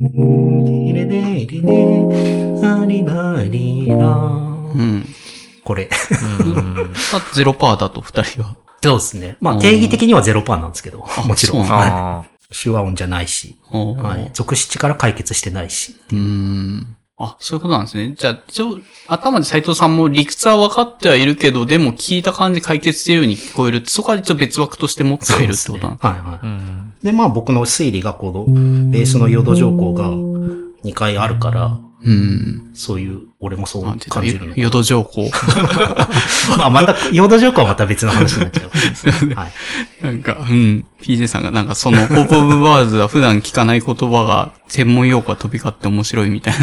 これ。うんだって0%だと二人は。そうですね。まあ、うん定義的には0%なんですけど、もちろん。そうはいあ手話音じゃないし、はい。属七から解決してないし。うーん。あ、そういうことなんですね。じゃあ、一応、頭で斉藤さんも理屈は分かってはいるけど、でも聞いた感じ解決してるように聞こえるって、そこは一応別枠として持ってはいるってことなんですはいはい。ーうんで、まあ僕の推理がこの、ベースのヨド条項が2回あるから、うん。そういう、俺もそうなんて感じるの。言うと、情報。まあまた、ヨド条項はまた別の話になっちゃう。はい。なんか、うん。PJ さんがなんかその、ポップオブワーズは普段聞かない言葉が、専門用語が飛び交って面白いみたい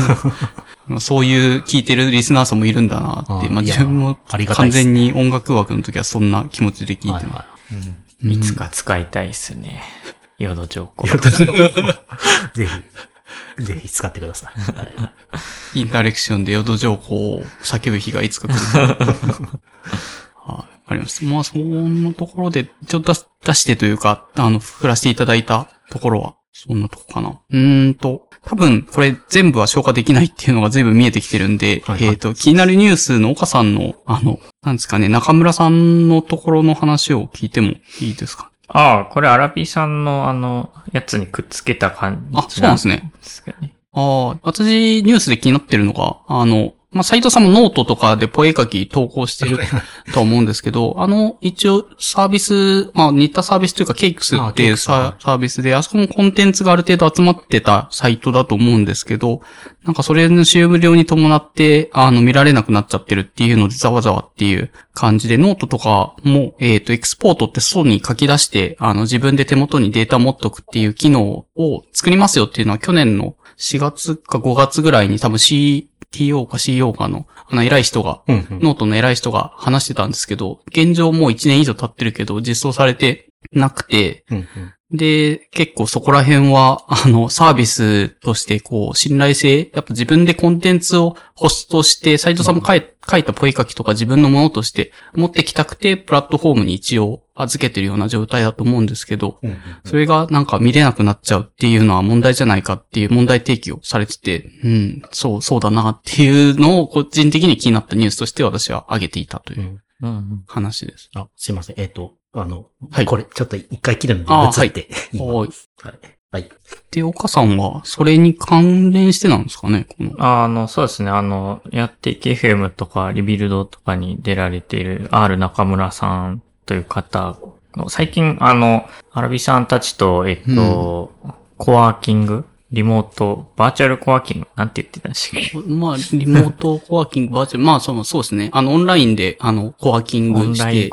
な。そういう聞いてるリスナーさんもいるんだなって。まああいや自分も完全に音楽枠の時はそんな気持ちで聞いてます。はいつか使いたいっすね。ヨド条項い。。ヨド条項。ぜひ、ぜひ使ってください。はいインタレクションで淀情報を叫ぶ日がいつか来る。はい、わかりました。まあ、そんなところで、ちょっと出出してというか、あの、振らせていただいたところは、そんなとこかな。うーんと、多分、これ全部は消化できないっていうのが全部見えてきてるんで、はいはいえっ、と、気になるニュースの岡さんの、あの、なんですかね、中村さんのところの話を聞いてもいいですかああ、これアラビさんのあの、やつにくっつけた感じあそうなんですね。ですけどね。ああ、私ニュースで気になってるのが、あの、まあ、斎藤さんもノートとかでポエ書き投稿してると思うんですけど、あの、一応サービス、まあ、似たサービスというか、 cakes あっていうサービスで、あそこもコンテンツがある程度集まってたサイトだと思うんですけど、なんかそれの終了に伴って、あの、見られなくなっちゃってるっていうので、ざわざわっていう感じで、ノートとかも、えっ、と、エクスポートって外に書き出して、あの、自分で手元にデータ持っとくっていう機能を作りますよっていうのは去年の4月か5月ぐらいに多分 CTO か CEO かの、あの偉い人が、うんうん。ノートの偉い人が話してたんですけど、現状もう1年以上経ってるけど、実装されてなくて、うんうん。で、結構そこら辺は、あの、サービスとして、こう、信頼性、やっぱ自分でコンテンツをホストして、斉藤さんも書い書いたポイ書きとか自分のものとして持ってきたくて、プラットフォームに一応預けてるような状態だと思うんですけど、うんうんそれがなんか見れなくなっちゃうっていうのは問題じゃないかっていう問題提起をされてて、うん、そう、そうだなっていうのを個人的に気になったニュースとして私は挙げていたといううん。話です。あ、すいません。えっ、と、あの、はいこれ、ちょっと一回切るので、あー移って、はいます。はい。はい。で、岡さんは、それに関連してなんですかねこの。あの、そうですね。あの、やっていけ FM とか Rebuild とかに出られている R 中村さんという方の、最近、あの、アラビさんたちと、えっと、コワーキングリモート、バーチャルコワーキングなんて言ってたんでしたっけ？まあ、リモートコワーキング、バーチャル、まあ、その、そうですね。あの、オンラインで、あの、コワーキングして。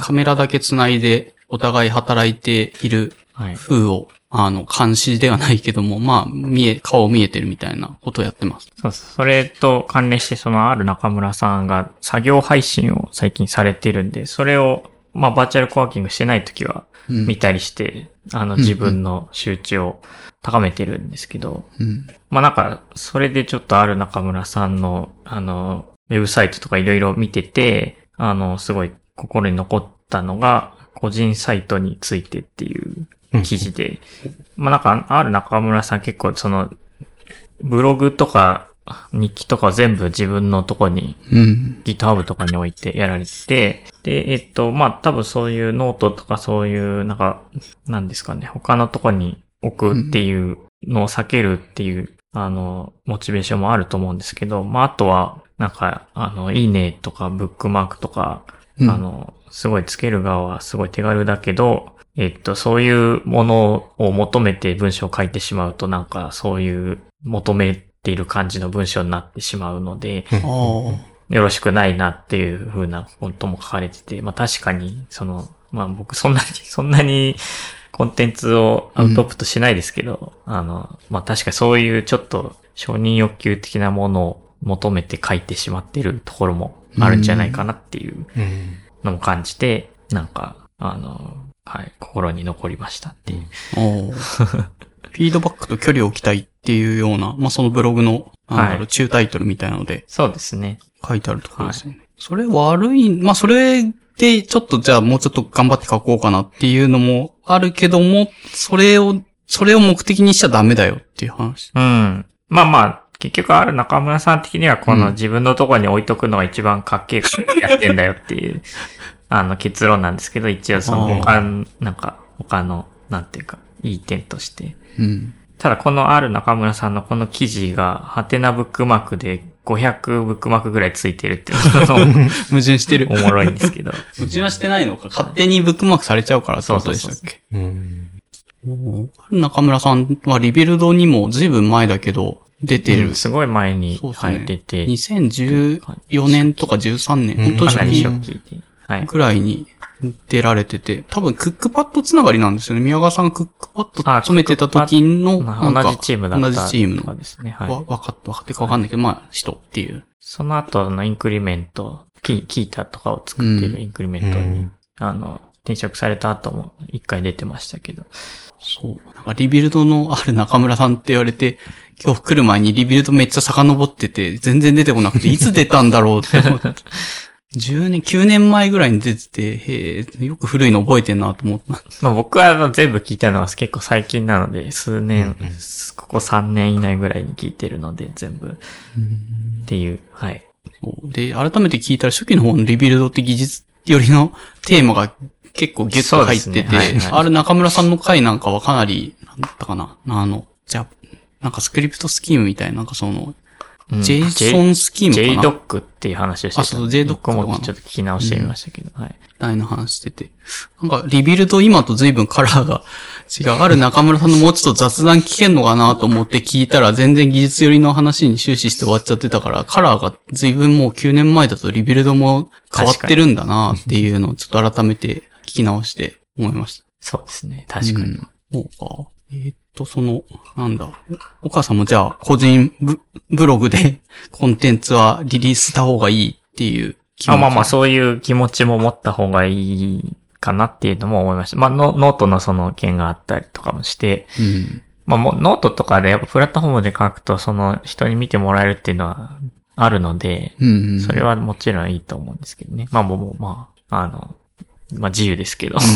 カメラだけ繋いで、お互い働いているはい。風を、あの、監視ではないけども、まあ、見え、顔見えてるみたいなことをやってます。そう。それと関連して、その R 中村さんが作業配信を最近されてるんで、それを、まあ、バーチャルコワーキングしてないときは、うん見たりして、あの、自分の集中を高めてるんですけど、うん。まあなんか、それでちょっと R 中村さんの、あの、ウェブサイトとかいろいろ見てて、あの、すごい心に残ったのが、個人サイトについてっていう記事で、まあなんか、 R 中村さん結構その、ブログとか日記とか全部自分のとこにうん。GitHub とかに置いてやられてて、で、えっと、まあ、多分そういうノートとかそういう、なんか、なんですかね、他のとこに置くっていうのを避けるっていう、あの、モチベーションもあると思うんですけど、まあ、あとは、なんか、あの、いいねとかブックマークとか、うんあの、すごいつける側はすごい手軽だけど、えっと、そういうものを求めて文章を書いてしまうと、なんか、そういう求めている感じの文章になってしまうので、ああ。よろしくないなっていう風なことも書かれてて、まあ確かに、その、まあ僕そんなに、そんなにコンテンツをアウトプットしないですけど、あの、まあ確かにそういうちょっと承認欲求的なものを求めて書いてしまってるところもあるんじゃないかなっていううん。のも感じて、なんか、あの、はい、心に残りましたっていう。フィードバックと距離を置きたいっていうような、まあ、そのブログの、はい中タイトルみたいなのでそうですね。書いてあるところですよね。それ悪い、まあ、それで、ちょっとじゃあもうちょっと頑張って書こうかなっていうのもあるけども、それを、それを目的にしちゃダメだよっていう話。うん。まあまあ、結局ある中村さん的にはこうんの自分のところに置いとくのが一番かっけえからやってんだよっていう、あの結論なんですけど、一応その他の、なんか他の、なんていうか、いい点として。うん。ただこのある中村さんのこの記事が、ハテナブックマークで500ブックマークぐらいついてるっていう 矛盾してる。おもろいんですけど。矛盾はしてないのか。勝手にブックマークされちゃうからってことでしたっけ？うん。中村さんはリビルドにも随分前だけど、出てる。すごい前にそうですね入ってて、2014年とか13年、うん本当に初期。ぐらいに出られてて、多分クックパッドつながりなんですよね。宮川さんがクックパッドあ勤めてた時の、同じチームだった同じチームの、ですね。はい。わ、わかった、わかってかわかんないけど、まあ、人っていう。その後の Increments、Qiita とかを作ってうんる Increments に、うんあの、転職された後も一回出てましたけど。そう。なんか Rebuild の R 中村さんって言われて、今日来る前に Rebuild めっちゃ遡ってて、全然出てこなくて、いつ出たんだろうって思って。10年、9年前ぐらいに出てて、へえ、よく古いの覚えてんなと思った。まあ僕はあの全部聞いたのは結構最近なので、数年、ここ3年以内ぐらいに聞いてるので、全部。っていう、はい。で、改めて聞いたら初期の方の Rebuild って技術よりのテーマが結構ギュッと入ってて、ねはいはい R 中村さんの回なんかはかなり、なんだったかな、あの、じゃあ、なんかスクリプトスキームみたいな、なんかその、うん JSON スキームかな？JDoc っていう話をしてた。あそう JDoc 僕もちょっと聞き直してみましたけど、はい。みたいな話してて。なんか、 Rebuild 今と随分カラーが違う。ある中村さんのもうちょっと雑談聞けんのかなと思って聞いたら全然技術寄りの話に終始して終わっちゃってたから、カラーが随分もう9年前だとリビルドも変わってるんだなっていうのをちょっと改めて聞き直して思いました。そうですね。確かに。うんそうか。えーっと、その、なんだ。おお母さんもじゃあ、個人ブブログで コンテンツはリリースした方がいいっていう気持ち。あまあまあ、そういう気持ちも持った方がいいかなっていうのも思いました。まあ、ノノートのその件があったりとかもして、うん。まあもうノートとかでやっぱプラットフォームで書くとその人に見てもらえるっていうのはあるので、うんうん。それはもちろんいいと思うんですけどね。まあもう、まあ、あの、まあ自由ですけど。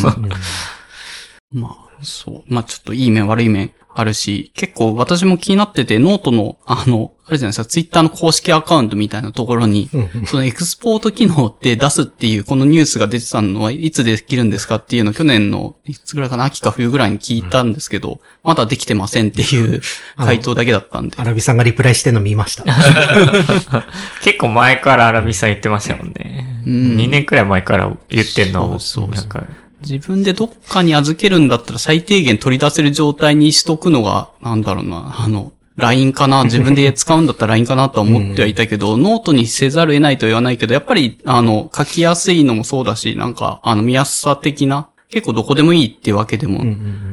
まあ、そう。まあちょっといい面悪い面あるし、結構私も気になってて、ノートの、あの、あれじゃないですか、ツイッターの公式アカウントみたいなところに、そのエクスポート機能って出すっていう、このニュースが出てたのはいつできるんですかっていうのを去年の、いつぐらいかな、秋か冬ぐらいに聞いたんですけど、まだできてませんっていう回答だけだったんで。アラビさんがリプライしてるの見ました。結構前からアラビさん言ってましたもんね。うん2年くらい前から言ってんのを、そうそうそうなんか、自分でどっかに預けるんだったら最低限取り出せる状態にしとくのが、なんだろうな、あの、ラインかな。自分で使うんだったら LINE かなとは思ってはいたけど、ノートにせざるを得ないとは言わないけど、やっぱり、あの、書きやすいのもそうだし、なんか、あの、見やすさ的な、結構どこでもいいってわけでも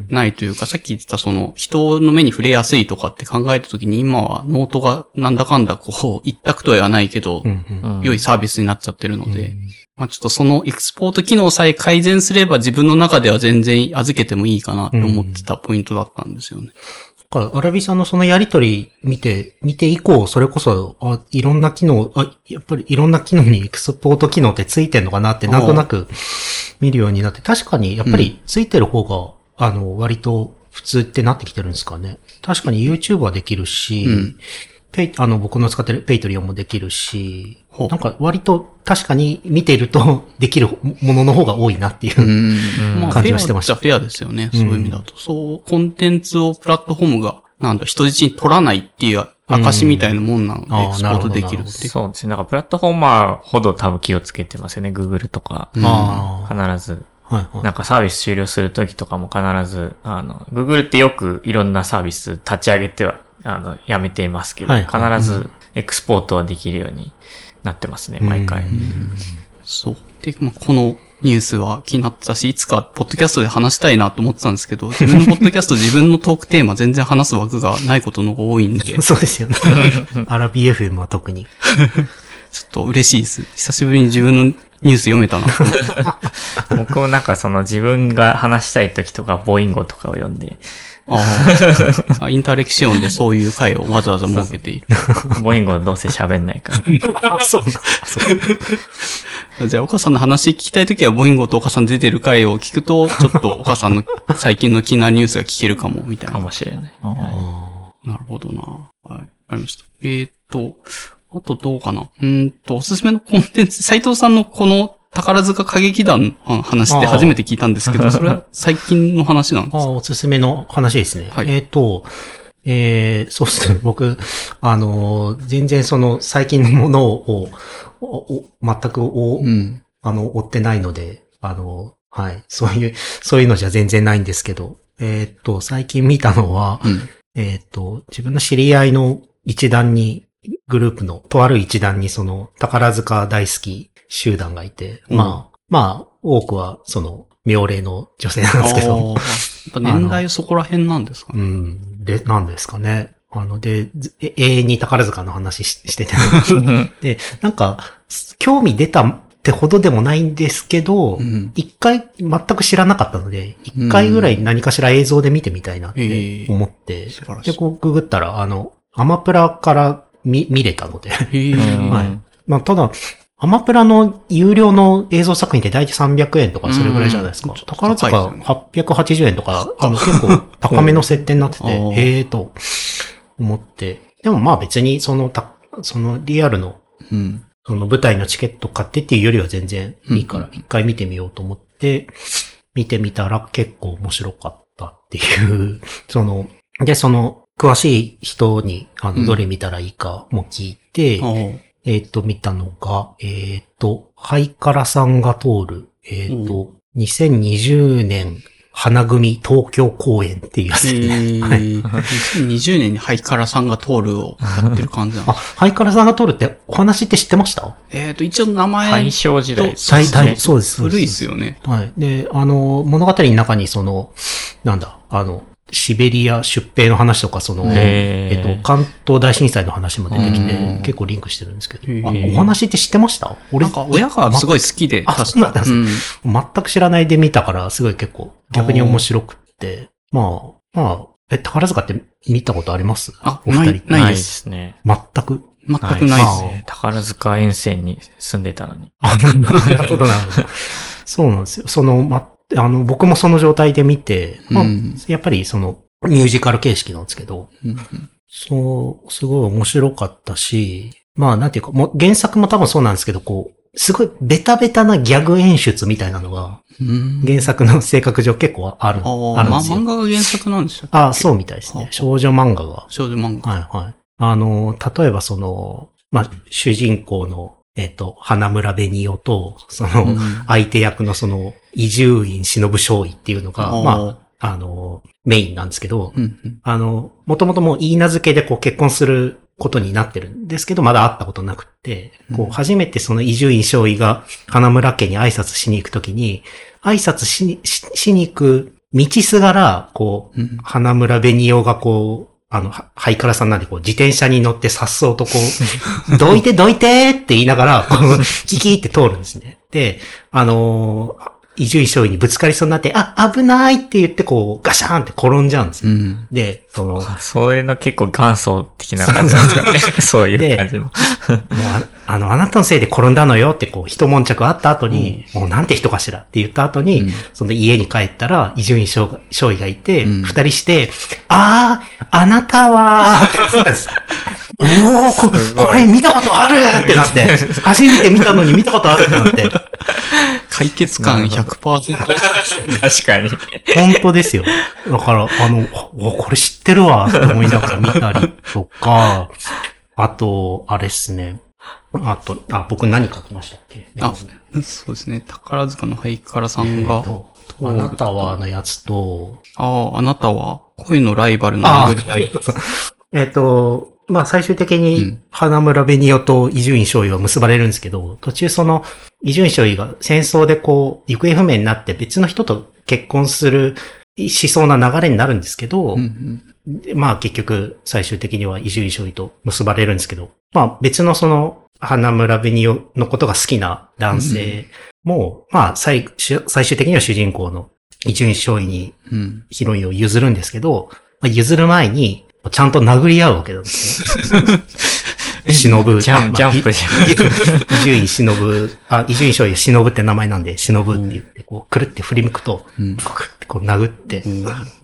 ないというか、さっき言ってたその、人の目に触れやすいとかって考えたときに、今はノートがなんだかんだこう、一択とは言わないけど、うん良いサービスになっちゃってるので、まあちょっとそのエクスポート機能さえ改善すれば自分の中では全然預けてもいいかなって思ってたポイントだったんですよね。だからアラビさんのそのやりとり見て、見て以降、それこそ、あ、いろんな機能、あ、やっぱりいろんな機能にエクスポート機能ってついてんのかなってなんとなく見るようになって、確かにやっぱりついてる方が、あの、割と普通ってなってきてるんですかね。確かに YouTube はできるし、うんペイ、あの、僕の使ってる Patreon もできるしなんか割と確かに見ていると できるものの方が多いなっていう。うん。まあ、フェアじはしてましたっちゃフェアですよね。そういう意味だと。そう、コンテンツをプラットフォームが、なんだ、人質に取らないっていう証みたいなもんなので、エクスポートできるって。そうですね。なんかプラットフォーマーほど多分気をつけてますよね。Google とか。ああ、必ず。はいはい。なんかサービス終了するときとかも必ず、あの、Google ってよくいろんなサービス立ち上げては、あの、やめていますけど、はい必ずエクスポートはできるようになってますね、毎回。そう。で、まあ、このニュースは気になってたし、いつかポッドキャストで話したいなと思ってたんですけど、自分のポッドキャスト自分のトークテーマ全然話す枠がないことの方が多いんで、ち ょそうですよね。アラビ FM は特に。っと嬉しいです。久しぶりに自分のニュース読めたな。僕もなんかその自分が話したいときとか、ボインゴとかを読んで、あー あ。インターレクションでそういう会をわざわざ設けている。ボインゴどうせ喋んないから。そう。じゃあ、岡さんの話聞きたいときは、ボインゴと岡さん出てる回を聞くと、ちょっと岡さんの最近の気になるニュースが聞けるかも、みたいかな。もしれない。なるほどな。はい。ありました。えーっと、あとどうかな。うーんと、おすすめのコンテンツ、斉藤さんのこの宝塚歌劇団の話って初めて聞いたんですけど、それは最近の話なんですか？おすすめの話ですね。はいえっ、と、えー、そうですね。僕、あのー、全然その最近のものを、おお全くお、うん。あの、追ってないので、あの、はい。そういう、そういうのじゃ全然ないんですけど、えっ、と、最近見たのは、うん。えっ、と、自分の知り合いの一団に、グループの、とある一団にその、宝塚大好き集団がいて、うん。まあ、まあ、多くは、その、妙齢の女性なんですけど、年代そこら辺なんですかね。うん、で、なんですかね。あの、で、永遠に宝塚の話ししてて。で、なんか、興味出たってほどでもないんですけどうん、一、回全く知らなかったので、一回ぐらい何かしら映像で見てみたいなって思って、素晴らしい。で、こうググったら、あの、アマプラから見、見れたので、はい。まあ、ただ、アマプラの有料の映像作品って大体300円とかそれぐらいじゃないですか。うん。宝塚高いです880円とか、あの結構高めの設定になってて、うんへえーと思って。でもまあ別にそのた、そのリアルの、うん。その舞台のチケット買ってっていうよりは全然いいから一回見てみようと思って、見てみたら結構面白かったっていう、その、で、その、詳しい人に、あうん。の、どれ見たらいいかも聞いて、あーえっ、と、見たのが、えっ、と、ハイカラさんが通る、えっ、と、2020年花組東京公演っていうやつですね。えー、2020年にハイカラさんが通るをやってる感じなんあ、です。ハイカラさんが通るってお話って知ってました？えっと、一応名前、大正時代です最大、そうです。そうです古いっすよね。はい。で、あの、物語の中にその、なんだ、あの、シベリア出兵の話とか、その、えっと、関東大震災の話も出てきてうん、結構リンクしてるんですけへど、あーお話って知ってました？俺なんか親がすごい好きで、あ確そうなんですうん全く知らないで見たから、すごい結構逆に面白くって。まあ、まあ、え、宝塚って見たことあります？あ、お二人。ない、ないです。ね。全く？全くないですはいね。宝塚沿線に住んでたのに。あ、なるほど、なるほど。そうなんですよ。その、あの、僕もその状態で見て、まあうんやっぱりその、ミュージカル形式なんですけど、うんそう、すごい面白かったし、まあなんていうか、もう原作も多分そうなんですけど、こう、すごいベタベタなギャグ演出みたいなのが、うん。原作の性格上結構ある、あるんですよ。漫画が原作なんでしたっけ？ああ、そうみたいですはあ。ね少女漫画が。少女漫画。はいはい。あの、例えばその、まあ、主人公の、えっ、と、花村紅夫と、その、うん。相手役のその、伊集院忍勝尉っていうのが、あー。まあ、あの、メインなんですけど、うんうん。あの、もともともう言い名付けでこう結婚することになってるんですけど、まだ会ったことなくって、こうん。う初めてその伊集院勝尉が花村家に挨拶しに行くときに、挨拶しに、ししに行く道すがら、こう、うん。花村紅夫がこう、あの、ハイカラさんなんでこう、自転車に乗ってさっそうとこう、どいてどいてって言いながら、この、キキって通るんですね。で、あのー伊集院勝尉にぶつかりそうになって、あ、危ないって言ってこう、ガシャーンって転んじゃうんですよ。うん。で、その、そういうの結構元祖的な感じなんですかね。そういう感じの。ああの、あなたのせいで転んだのよってこう、一悶着あった後に、もうなんて人かしらって言った後に、うんその家に帰ったら、伊集院勝勝尉がいて、うん二人して、ああ、あなたは、おおここれ見たことあるってなって、初めて見たのに見たことあるってなって、解決感100%。確かに。本当ですよ。だから、あの、お、これ知ってるわ、って思いながら見たりとか、あと、あれっすね。あと、あ、僕何書きましたっけ？あ、そうですね。宝塚のハイカラさんが、あなたはのやつと、ああ、あなたは恋のライバルの。えっ、と、まあ最終的うにん、花村紅夫と伊集院勝尉は結ばれるんですけど、途中その、伊集院勝尉が戦争でこう、行方不明になって別の人と結婚する、しそうな流れになるんですけど、うんでまあ結局最終的には伊集院勝尉と結ばれるんですけど、まあ別のその花村紅夫のことが好きな男性も、まあ最最終的には主人公の伊集院勝尉にうん。うん。ヒロインを譲るんですけど、まあ、譲る前にちゃんと殴り合うわけなんですね。忍ぶ。ジャン、ジャンプじゃん。伊集院忍あ、伊集院勝尉忍って名前なんで、忍って言って、こう、くるって振り向くと、うん。こうってこう殴って、っ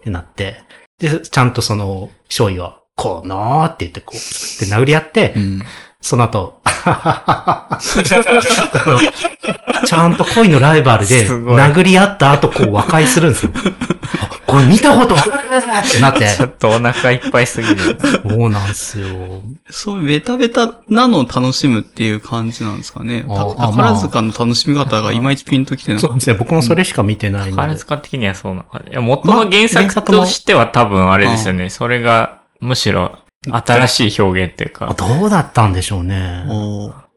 てなって、で、ちゃんとその、勝尉は、こうなーって言って、こう、って殴り合って、うん。その後、ちゃんと恋のライバルで、殴り合った後、こう和解するんですよ。あこれ見たことあるってなってちょ。っとお腹いっぱいすぎる。そうなんですよ。そういうベタベタなのを楽しむっていう感じなんですかね。宝塚の楽しみ方がいまいちピンときてない。そうですね。僕もそれしか見てないの宝で。塚的にはそうなのいや、元の原作としては多分あれですよね。それが、むしろ、新しい表現っていうあか。どうだったんでしょうね。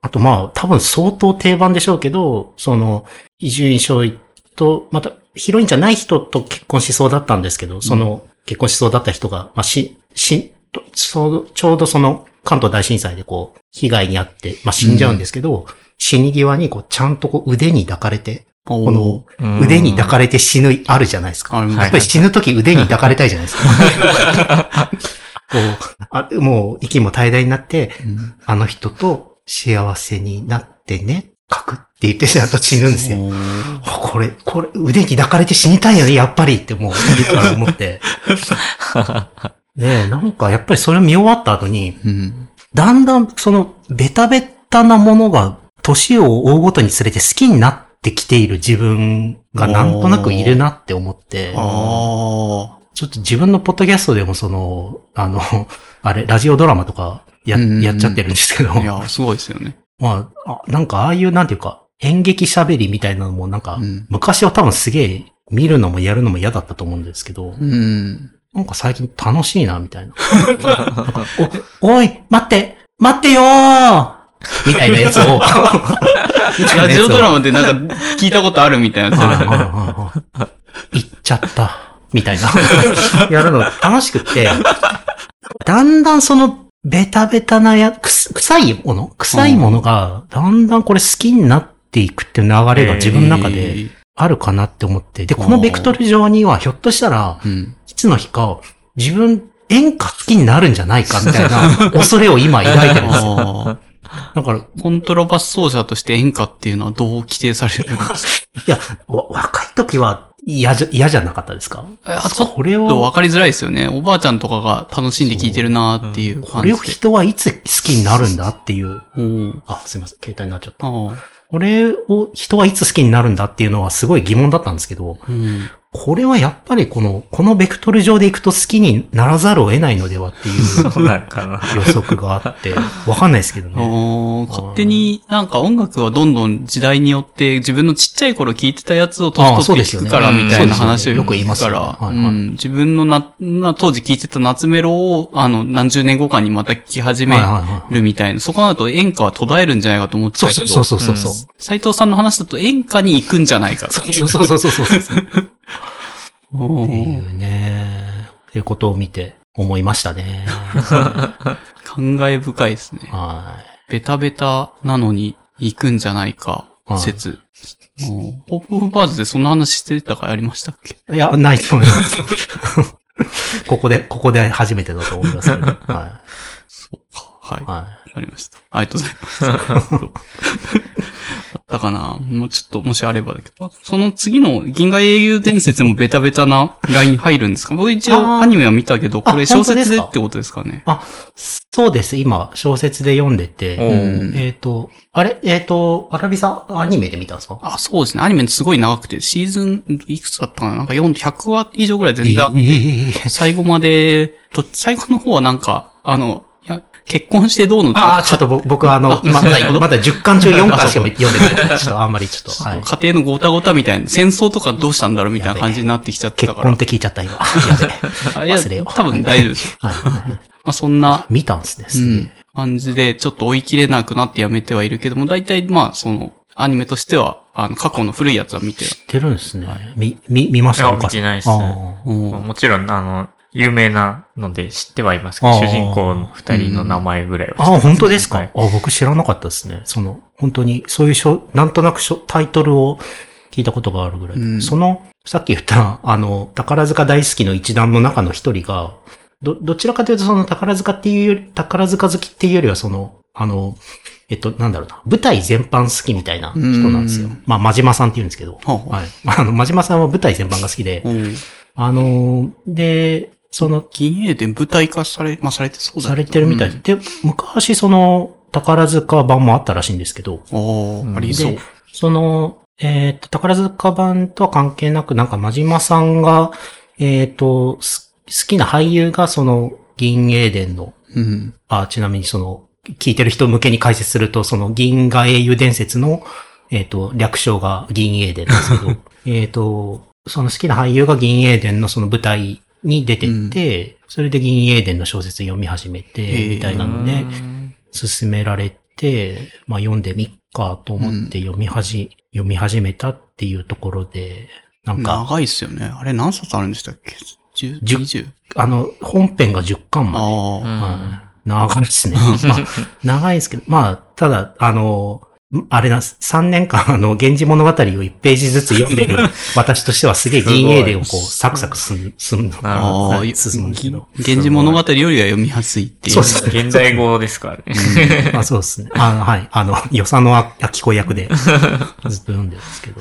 あとまあ、多分相当定番でしょうけど、その、伊集院勝尉と、また、ヒロインじゃない人と結婚しそうだったんですけど、その、結婚しそうだった人が、まあ、し、し、とちょうど、その、関東大震災でこう、被害に遭って、まあ、死んじゃうんですけど、死に際にこう、ちゃんとこう、腕に抱かれて、この、うん腕に抱かれて死ぬ、あるじゃないですか。やっぱり死ぬとき腕に抱かれたいじゃないですか。こ うあもう息も怠惰になって、うんあの人と幸せになってね、書くって言ってちゃんと死ぬんですよ。これ、これ、腕に抱かれて死にたいよね、やっぱりってもう、言から思って。で、なんかやっぱりそれを見終わった後に、うん。だんだんそのベタベタなものが年を追うごとにつれて好きになってきている自分がなんとなくいるなって思って、ああ。ちょっと自分のポッドキャストでもその、あの、あれ、ラジオドラマとかや、やっちゃってるんですけど、いや、すごいですよね。まあ、あなんかああいうなんていうか、演劇喋りみたいなのもなんか、うん昔は多分すげえ見るのもやるのも嫌だったと思うんですけど、うん。なんか最近楽しいな、みたいな。お、おい、待って待ってよーみたいなやつを。ラジオドラママでなんか聞いたことあるみたいなやつっちゃった。みたいな。やるの楽しくって、だんだんその、ベタベタなや、くす臭いもの？臭いものが、だんだんこれ好きになっていくっていう流れが自分の中であるかなって思って。で、このベクトル上には、ひょっとしたら、うん。いつの日か、自分、演歌好きになるんじゃないかみたいな恐れを今抱いてるんですだから、コントラバス奏者として演歌っていうのはどう規定されるんですか？や、わ若い時は、嫌じゃ、嫌じゃなかったですか？あちょっこれを、と分かりづらいですよね。おばあちゃんとかが楽しんで聞いてるなーっていうこれを感じで。人はいつ好きになるんだっていう。うん。あ、すいません。携帯になっちゃった。これを人はいつ好きになるんだっていうのはすごい疑問だったんですけど、うん。これはやっぱりこの、このベクトル上でいくと好きにならざるを得ないのではっていうそうなんかな。予測があって、わかんないですけどあね。ー勝手になんか音楽はどんどん時代によって自分のちっちゃい頃聴いてたやつを年取って聞くからみたいな話をよく言いますから、自分のな、な当時聴いてた夏メロをあの何十年後かにまた聴き始めはいはいはいるみたい。な、そこなると演歌は途絶えるんじゃないかと思ってたけど、そうそうそうそうそう。斉藤さんの話だと演歌に行くんじゃないかと。そうそうそうそうそう っていーうね、っていうことを見て思いましたね。感慨深いですね。はベタベタなのに行くんじゃないか説。うんポップオブバーズでそんな話してたかありましたっけ？い。いや、ないと思います。ここで、ここで初めてだと思いますけど。はそうか。はいい。。はわかりました。ありがとうございます。あったかなもうちょっと、もしあればだけど。その次の銀河英雄伝説もベタベタなライン入るんですか？僕一応あーアニメは見たけど、これあ小説でってことですかね。い。そうです。今、小説で読んでて。おーえっ、と、あれ？えっ、と、アラビさん、アニメで見たんですか？あ、そうですね。アニメすごい長くて、シーズン、いくつだったかな？なんか4、100話以上ぐらい全然、ええ最後まで、と、最後の方はなんか、あの、結婚してどうの？ああ、ちょっと僕僕はあの、まだ、まだ10巻中4巻しか読んでない。ちょっとあんまりちょっと、はい。家庭のごたごたみたいな、戦争とかどうしたんだろうみたいな感じになってきちゃってたから結婚っ。て聞いちゃった今。忘れよう多分大丈夫です。はい。まあそんな、見たんですね。うん感じで、ちょっと追い切れなくなってやめてはいるけども、大体まあ、その、アニメとしては、あの、過去の古いやつは見てる。知ってるんですね。み、み、見ましたいや見てないっすもちろん、あの、有名なので知ってはいますけど、主人公の二人の名前ぐらいは知ってあ本当ですか、はいあ僕知らなかったですね。その、本当に、そういうしょ、なんとなくしょタイトルを聞いたことがあるぐらい。うんその、さっき言った、あの、宝塚大好きの一団の中の一人が、ど、どちらかというとその宝塚っていうより、宝塚好きっていうよりはその、あの、えっと、なんだろうな、舞台全般好きみたいな人なんですようん。まあ、真島さんって言うんですけど。ほうほうはい。あの、真島さんは舞台全般が好きで、うん。あの、で、その、銀英伝舞台化され、まあされてそうだされてるみたいで。で、昔その、宝塚版もあったらしいんですけど、うんおー、ありそうで。その、えっ、と、宝塚版とは関係なく、なんか、真島さんが、えっ、と、す好きな俳優が、その、銀英伝の、うん。あ、ちなみにその、聞いてる人向けに解説すると、その、銀河英雄伝説の、えっ、と、略称が銀英伝ですけど、えっと、その好きな俳優が銀英伝のその舞台に出てって、それで銀英伝の小説読み始めへて、ーみたいなので、うん勧められて、まあ読んでみっかと思って読みはじ、読み始めたっていうところで、なんか、長いっすよね。あれ何冊あるんでしたっけ ?10、十 20? あの、本編が10巻まで。ああ。はい長いですね。まあ、長いですけど、まあ、ただ、あの、あれなんです。3年間、あの、源氏物語を1ページずつ読んでる 私としてはすげえ銀英伝をこう、サクサク進む、進むのなるほどああ、はい進むんですけど。源氏物語よりは読みやすいっていう。そうですね。現代語ですからね。あそうですね。あはい。あの、与謝野明子役でずっと読んでるんですけど。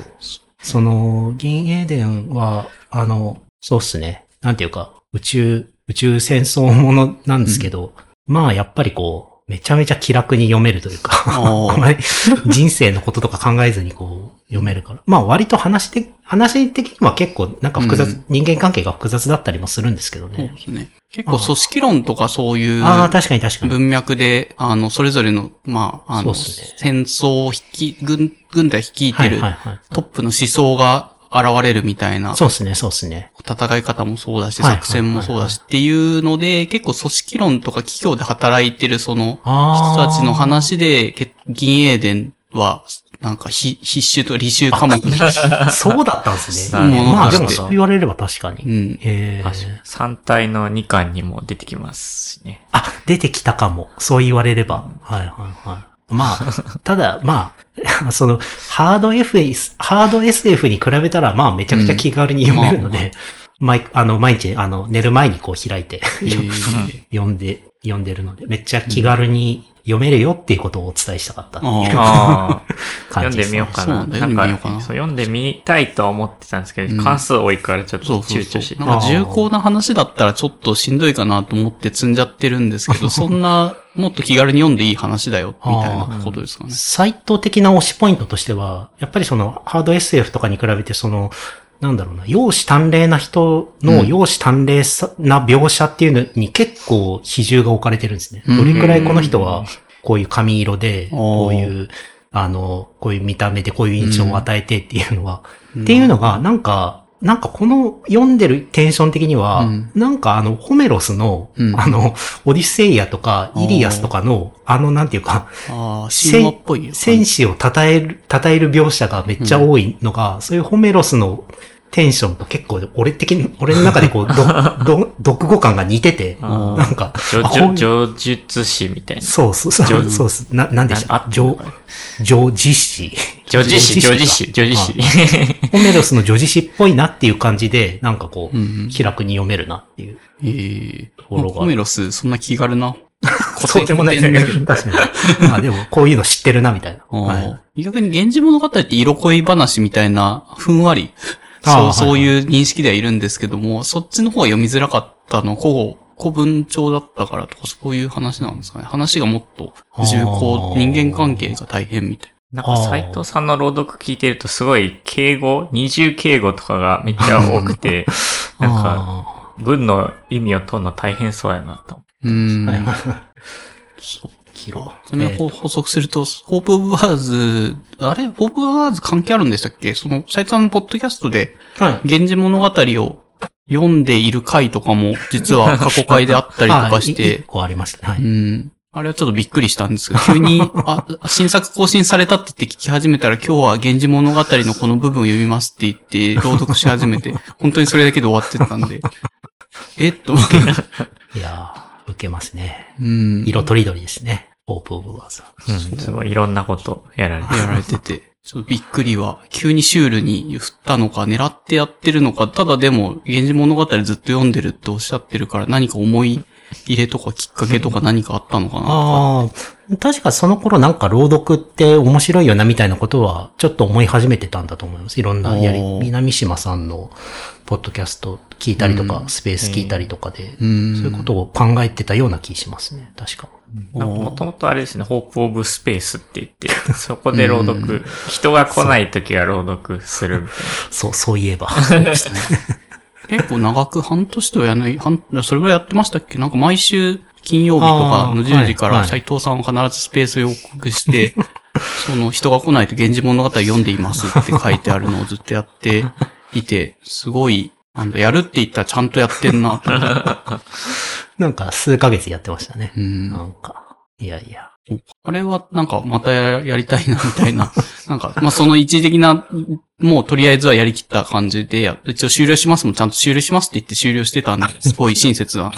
その、銀英伝は、あの、そうっすね。なんていうか、宇宙、宇宙戦争ものなんですけど、まあ、やっぱりこう、めちゃめちゃ気楽に読めるというか、あーあまり人生のこととか考えずにこう、読めるから。まあ、割と話的、話的には結構なんか複雑、うん人間関係が複雑だったりもするんですけどそうね。ですね。結構組織論とかそういうああ、確かに確かに。文脈で、あの、それぞれの、まあ、あの、ね戦争を引き、軍、軍隊率いはいてる。トップの思想が現れるみたいなそうですね、そうですね。戦い方もそうだし、はい作戦もそうだしっていうので、結構組織論とか企業で働いてるその。人たちの話で、け銀英伝は、なんか必必修と履修科目に。そうだったんですね。まあでもそう言われれば確かに。うん。え確かに三体の2巻にも出てきますしね。あ、出てきたかも。そう言われれば。はいはいはい。まあ、ただ、まあ、その、ハード FS、ハード SF に比べたら、まあ、めちゃくちゃ気軽に読めるので、毎、あの、毎日、あの、寝る前にこう開いて、えー 読んで読んでるので、めっちゃ気軽に読めるよっていうことをお伝えしたかったっていうああ。読ん感じです、ね。でみようかな。なんか読んでみようかなそう読んでみたいとは思ってたんですけど、うん関数多いからちょっと躊躇して。なんか重厚な話だったらちょっとしんどいかなと思って積んじゃってるんですけど、そんな、もっと気軽に読んでいい話だよ、みたいなことですかね。サイト的な推しポイントとしては、やっぱりそのハード SF とかに比べてその、なんだろうな、容姿端麗な人のうん。容姿端麗さな描写っていうのに結構比重が置かれてるんですね。うん。どれくらいこの人はこういう髪色で、こういう、あの、こういう見た目でこういう印象を与えてっていうのは、うん。っていうのが、なんか、なんかこの読んでるテンション的には、うん。なんかあの、ホメロスの、うん。あの、オディセイアとか、イリアスとかの、あの、なんていうか、ああ、神話っぽいよ。戦士を称える、称える描写がめっちゃ多いのが、そういうホメロスのテンションと結構、俺的に、俺の中でこう、ど、ど、読語感が似てて、なんか、上術師みたいな。そうそうそう、上そうそう、な、なんでした？あ上、上実史。上実師、上実か師、上実師。ホメロスの女子史っぽいなっていう感じで、なんかこう、うんうん気楽に読めるなっていう。ええところがホメロス、そんな気軽な？そうでもないんだけど、確かに。まあでも、こういうの知ってるな、みたいな。逆に源氏物語って色恋話みたいな、ふんわり、そう、そういう認識ではいるんですけども、そっちの方が読みづらかったの、古語、古文帳だったからとか、そういう話なんですかね。話がもっと重あ厚、ー人間関係が大変みたいなんか斎藤さんの朗読聞いてるとすごい敬語、二重敬語とかがめっちゃ多くて、なんかあ文の意味を取るの大変そうやなと。な。うーん。ーキロ。それを補補足すると、ホープオブワーズ、あれ？ホープオブワーズ関係あるんでしたっけ？その、斉藤さんのポッドキャストで、はい。源氏物語を読んでいる回とかも、実は過去回であったりとかしあい一て、個ありましたね。はうい。ん。あれはちょっとびっくりしたんですけど、急に、あ、新作更新されたって言って聞き始めたら、今日は源氏物語のこの部分を読みますって言って、朗読し始めて、本当にそれだけで終わってたんで、えっと、いやー、受けますね。うん。色とりどりですね。オープオブワーズは。うん、すごいいろんなことやられてる。やられてて、ちょっとびっくりは、急にシュールに振ったのか、狙ってやってるのか、ただでも、源氏物語ずっと読んでるっておっしゃってるから、何か思い入れとかきっかけとか何かあったのかなああ、確かその頃なんか朗読って面白いよなみたいなことはちょっと思い始めてたんだと思います。いろんなやり南島さんのポッドキャスト聞いたりとか、うんスペース聞いたりとかで、うん。そういうことを考えてたような気しますね。確か。もともとあれですね、ホープオブスペースって言って、そこで朗読、人が来ない時は朗読するみたいそう、そういえば。そうでしたね。結構長く半年とやらない、半、それぐらいやってましたっけ？なんか毎週金曜日とかの10時からあーはい斉藤さんは必ずスペースを予告して、その人が来ないと源氏物語読んでいますって書いてあるのをずっとやっていて、すごい、なんだ、やるって言ったらちゃんとやってんな。なんか数ヶ月やってましたね。うんなんか、いやいや。あれはなんかまたややりたいなみたいな。なんか、まあ、その一時的な、もうとりあえずはやりきった感じでや、一応終了しますもんちゃんと終了しますって言って終了してたんで、すごい親切な。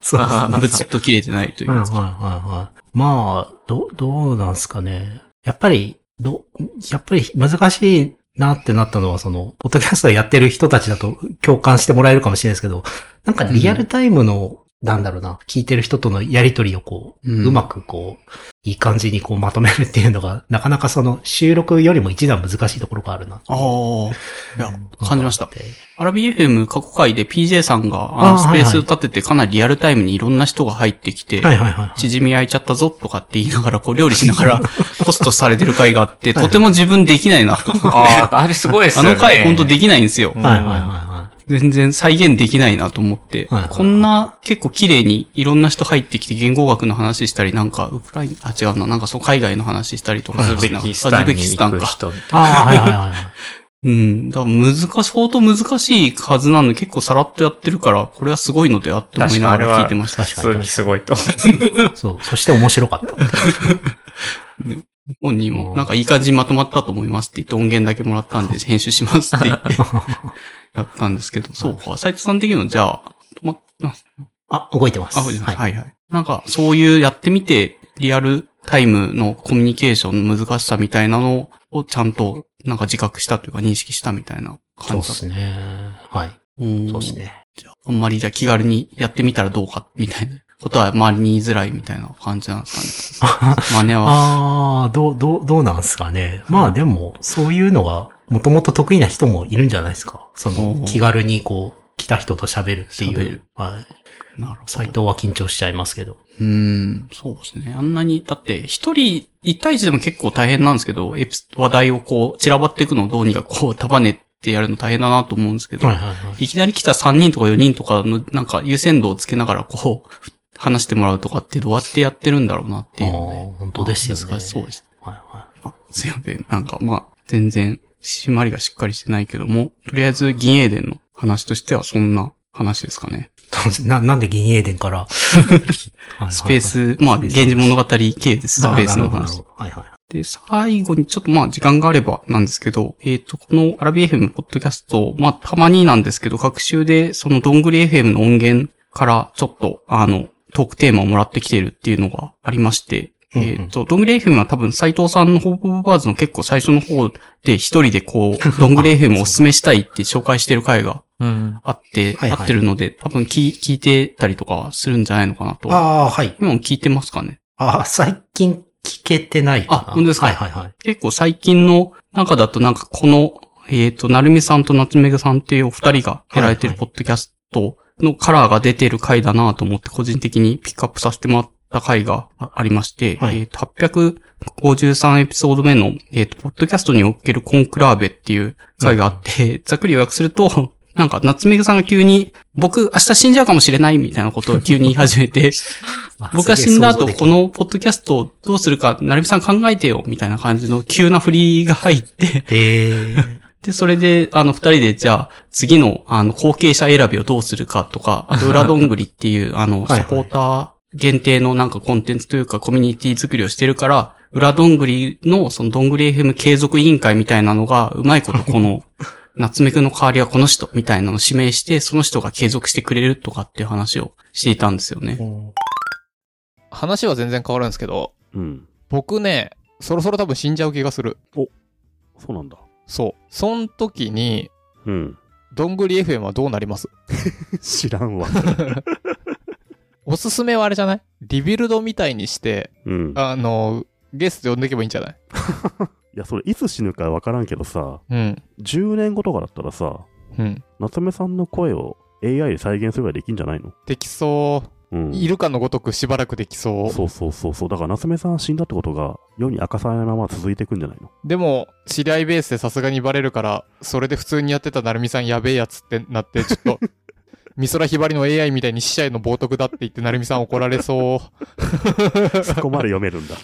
そう ぶつっと切れてないというか。はいはいはいはい。まあ、ど、どうなんすかね。やっぱり、ど、やっぱり難しいなってなったのは、その、ポッドキャストやってる人たちだと共感してもらえるかもしれないですけど、なんかリアルタイムの、なんだろうな、聞いてる人とのやりとりをこう、うんうまくこう、いい感じにこうまとめるっていうのが、なかなかその収録よりも一段難しいところがあるな。ああ、いや、感じました。でアラビ FM 過去回で PJ さんが、あの、スペースはいはい立ててかなりリアルタイムにいろんな人が入ってきて、はいはいはい。縮み焼いちゃったぞとかって言いながら、こう料理しながら ポストされてる回があって、とても自分できないなと思って。な。ああ、あれすごいですね。の回本当できないんですよ。うんはいはいはいは全然再現できないなと思って、はいはいこんな結構綺麗にいろんな人入ってきて言語学の話したり、なんかウクライナ、あ、違うな、なんかそう海外の話したりとかウズベなキスタンにあウズベキスタンか。ああ、はいはいはいはい。うん。だから難しい、相当難しいはずなのに結構さらっとやってるから、これはすごいのであってな。思いながら聞いてました。普通にすごいと。そう。そして面白かった。本人も、なんかいい感じにまとまったと思いますって言って音源だけもらったんで、編集しますって言って、やったんですけど、そうか、斉藤さん的にはじゃあ、止まっますあ、動いてます。あ、はい、はい、はい。なんか、そういうやってみて、リアルタイムのコミュニケーションの難しさみたいなのをちゃんと、なんか自覚したというか認識したみたいなそう感じだですね。はい。うんそうですね。じゃあ、あんまりじゃあ気軽にやってみたらどうか、みたいなことは周りに言いづらいみたいな感じなんですかね。真似は。ああ、どう、どう、どうなんすかね。まあでも、そういうのが、もともと得意な人もいるんじゃないですか。そおの、ー気軽にこう、来た人と喋るっていう。はい。なるほど。斎藤は緊張しちゃいますけど。うーん、そうですね。あんなに、だって、一人、一対一でも結構大変なんですけど、エピス話題をこう、散らばっていくのをどうにかこう、束ねてやるの大変だなと思うんですけど、はいはいはい。いきなり来た3人とか4人とかの、なんか優先度をつけながらこう、話してもらうとかってどうやってやってるんだろうなっていうので。あー本当ですよね難しそうです。はいはあすいません。なんかまあ、全然、締まりがしっかりしてないけども、とりあえず銀英伝の話としてはそんな話ですかね。い。な、なんで銀英伝から、スペース、まあ、源氏物語系です。スペースの話。はいはい。で、最後にちょっとまあ時間があればなんですけど、えっ、と、このアラビ FM ポッドキャスト、まあたまになんですけど、各週でそのどんぐり FM の音源からちょっと、あの、トークテーマをもらってきているっていうのがありまして、うんうんえっ、と、どんぐり FM は多分斎藤さんのホープオブバーズの結構最初の方で一人でこう、どんぐり FM をおすすめしたいって紹介してる回がうん。あって、はいはいあってるので、多分聞聞いてたりとかするんじゃないのかなと。ああ、はい。今も聞いてますかね？ああ、最近聞けてない。あ本当ですか？はいはいはい。結構最近の中だとなんかこの、えっ、と、なるみさんとなつめぐさんっていうお二人がやられてるはいポッドキャストのカラーが出てる回だなと思って個人的にピックアップさせてもらった回があありまして、はい。えっ、と、853エピソード目の、えっ、と、ポッドキャストにおけるコンクラーベっていう回があって、ざっくり予約すると、なんか、夏目ぐさんが急に、僕、明日死んじゃうかもしれないみたいなことを急に言い始めて、僕が死んだ後、このポッドキャストをどうするか、なるみさん考えてよ、みたいな感じの急な振りが入って、えー、で、それで、あの、二人で、じゃあ、次の、あの、後継者選びをどうするかとか、あと、裏どんぐりっていう、あの、サポーター限定のなんかコンテンツというか、コミュニティ作りをしてるから、裏どんぐりの、その、どんぐり FM 継続委員会みたいなのが、うまいこと、この、夏目くんの代わりはこの人、みたいなのを指名して、その人が継続してくれるとかっていう話をしていたんですよね。話は全然変わるんですけど、うん。僕ね、そろそろ多分死んじゃう気がする。そうなんだ。そう。そん時に、うん。どんぐり FM はどうなります？知らんわ。おすすめはあれじゃない？リビルドみたいにして、うん。あの、ゲスト呼んでいけばいいんじゃない？いや、それいつ死ぬかわからんけどさ、うん。10年後とかだったらさ、うん。夏目さんの声を AI で再現すればできんじゃないの？できそうう。ん。いるかのごとくしばらくできそう。そうそうそうそう。だから夏目さん死んだってことが世に明かされないまま続いていくんじゃないの？でも、知り合いベースでさすがにバレるから、それで普通にやってたなるみさんやべえやつってなって、ちょっと、美空ひばりの AI みたいに死者への冒涜だって言ってなるみさん怒られそう。そこまで読めるんだ。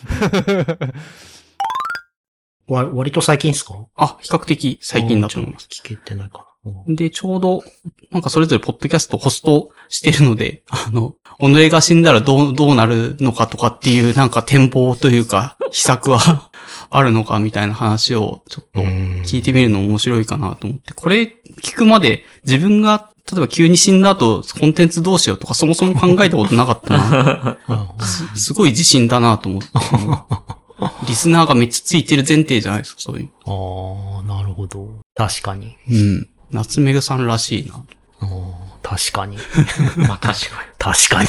わ、割と最近ですか？あ、比較的最近だと思います。聞けてないかな。で、ちょうど、なんかそれぞれポッドキャストホストしてるので、あの、己が死んだらどう、どうなるのかとかっていうなんか展望というか、秘策は あるのかみたいな話をちょっと聞いてみるの面白いかなと思って、これ聞くまで自分が例えば急に死んだ後コンテンツどうしようとかそもそも考えたことなかったな。すすごい自信だなと思って。リスナーがめっちゃついてる前提じゃないですか、そういう。ああ、なるほど。確かに。うん。夏目ぐさんらしいな。確かに。まあ確か確かに。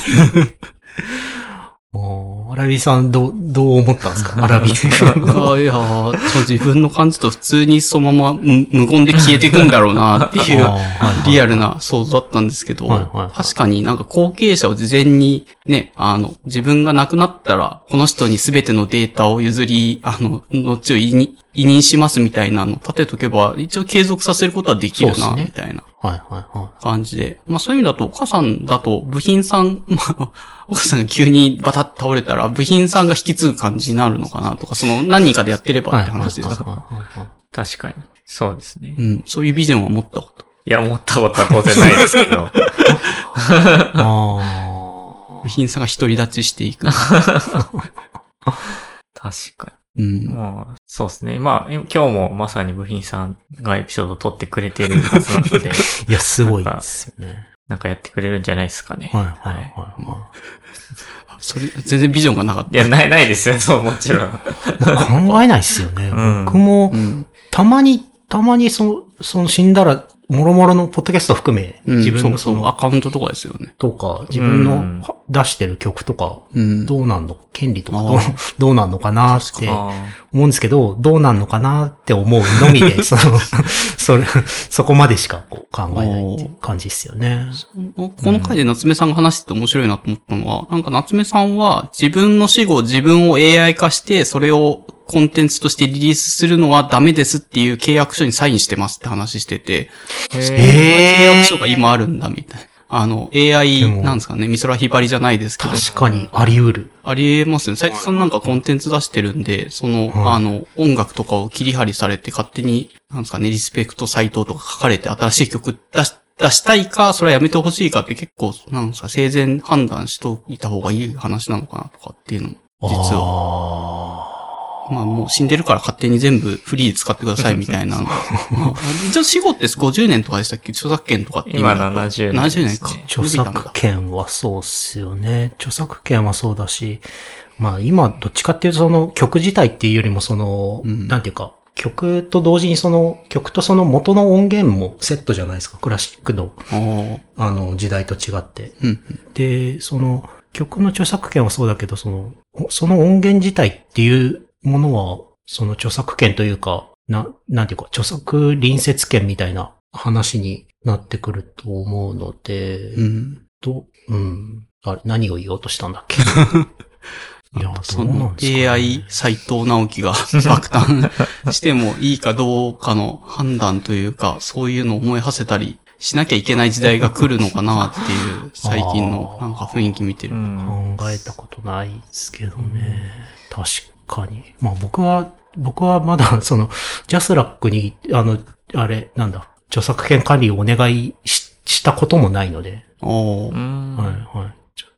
アラビさん、どう、どう思ったんですか？アラビ。あいや自分の感じと普通にそのまま無無言で消えていくんだろうなっていうリアルな想像だったんですけど、確かになんか後継者を事前にね、あの、自分が亡くなったら、この人に全てのデータを譲り、あの、後を委任しますみたいなのを立てとけば、一応継続させることはできるな、みたいなはいはいは感じで。まあそういう意味だと、お母さんだと部品さん、まあ、お母さんが急にバタッと倒れたら、部品さんが引き継ぐ感じになるのかなとか、その何人かでやってれい。ばって話ですか？はいはいはいはいに。確かに。そうですね。うん、そういうビジョンは持ったこと？いや、思ったことは当然ないですけど。あ 部品さんが独り立ちしていく。確かうんに。。もう、そうですね。まあ、今日もまさに部品さんがエピソードを撮ってくれてるはずなので、ー いや、すごいですよね。なんかやってくれるんじゃないですかね。はいはいはいはそれ、全然ビジョンがなかっいや、ない、ないですよ。そう、もちろん。い。考えないっすよね。うん僕もた。う、ん。たまに、たまにその、その死んだらもろもろのポッドキャスト含め、うん、自分のその、アカウントとかですよね。とか、自分うんのは出してる曲とか、うん。どうなんの、権利とかどうどうなんのかなってあ思うんですけど、どうなんのかなって思うのみで、その、それ、そこまでしかこう考えないっていう感じですよね。この回で夏目さんが話してて面白いなと思ったのは、なんか夏目さんは自分の死後自分を AI 化して、それをコンテンツとしてリリースするのはダメですっていう契約書にサインしてますって話してて、ー契え約書が今あるんだみたいな。あの、で AI もなんですかね、美空ひばりじゃないですけど。確かにあり得る。ありえますよね。斉藤さんなんかコンテンツ出してるんで、その、はいあの、音楽とかを切り張りされて勝手に、なんですかね、リスペクトサイトとか書かれて新しい曲出し、出したいか、それはやめてほしいかって結構、なんですか、生前判断しといた方がいい話なのかなとかっていうのも、実は。は。まあもう死んでるから勝手に全部フリーで使ってください みたいな。まあ一応死後って50年とかでしたっけ？著作権とかって今だと70年70年か。著作権はそうっすよね。著作権はそうだし、まあ今どっちかっていうとその曲自体っていうよりもその、うんなんていうか、曲と同時にその曲とその元の音源もセットじゃないですか。クラシックのあの時代と違って。うんで、その曲の著作権はそうだけど、その、その音源自体っていうものは、その著作権というか、な、なんていうか、著作隣接権みたいな話になってくると思うので、うん。と、うん。あれ、何を言おうとしたんだっけ？いや、そのね AI 斎藤直樹が 爆誕してもいいかどうかの判断というか、そういうのを思い馳せたりしなきゃいけない時代が来るのかなっていう最近のなんか雰囲気見てる。うん。考えたことないですけどね。確かに。まあ僕は、僕はまだ その、 JASRAC に、あの、あれ、なんだ、著作権管理をお願いししたこともないので、おーうんはいはい。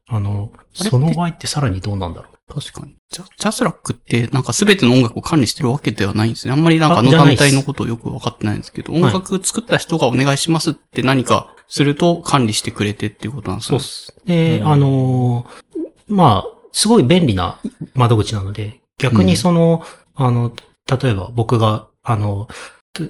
あの、その場合ってさらにどうなんだろ確かに。ジャジャスラックってなんか全ての音楽を管理してるわけではないんですね。あんまりなんかあの団体のことをよくわかってないんですけど、はい音楽作った人がお願いしますって何かすると管理してくれてっていうことなんですう。ね。す。で、うんあのーまあ、すごい便利な窓口なので、逆にその、あの、例えば僕が、あの、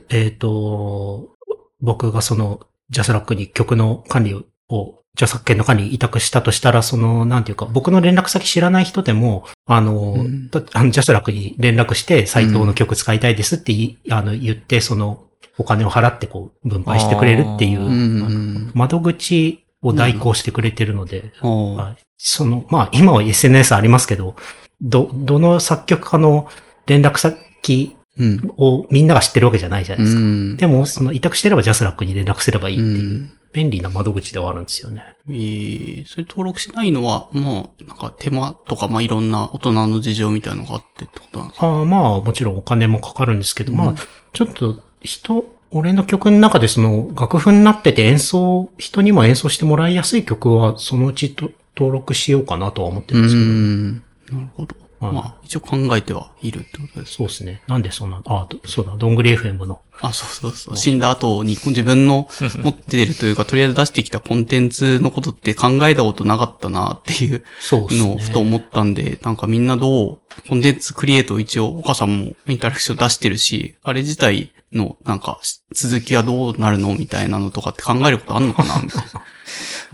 えっ、と、僕がその、 JASRAC に曲の管理を、著作権の管理委託したとしたら、その、なんていうか、僕の連絡先知らない人でも、あの、うん。だあの JASRAC に連絡して、斎藤の曲使いたいですってい、あの言って、その、お金を払ってこう、分配してくれるっていうう、ん。窓口を代行してくれてるので、はい。その、まあ、今は SNS ありますけど、ど、どの作曲家の連絡先うん。をみんなが知ってるわけじゃないじゃないですか。うん。でも、その委託してればジャスラックに連絡すればいいってう。いうん便利な窓口ではあるんですよね。えー、それ登録しないのは、もう、なんか手間とか、まあ、いろんな大人の事情みたいなのがあってってことなんですか？ああまあ、もちろんお金もかかるんですけど、うんまあ、ちょっと、人、俺の曲の中でその楽譜になってて演奏、人にも演奏してもらいやすい曲はそのうちと登録しようかなとは思ってるんですけど。ん。なるほど。はいまあ、一応考えてはいるってことです。そうですね。なんでそんな、あ、どそうだ、どんぐり FM の。あ、そうそうそう。死んだ後に自分の 持ってるというか、とりあえず出してきたコンテンツのことって考えたことなかったなっていう。のをふと思ったんで、なんかみんなどう、コンテンツクリエイトを一応、岡さんもインタラクション出してるし、あれ自体のなんか続きはどうなるのみたいなのとかって考えることあんのかな？みたいな。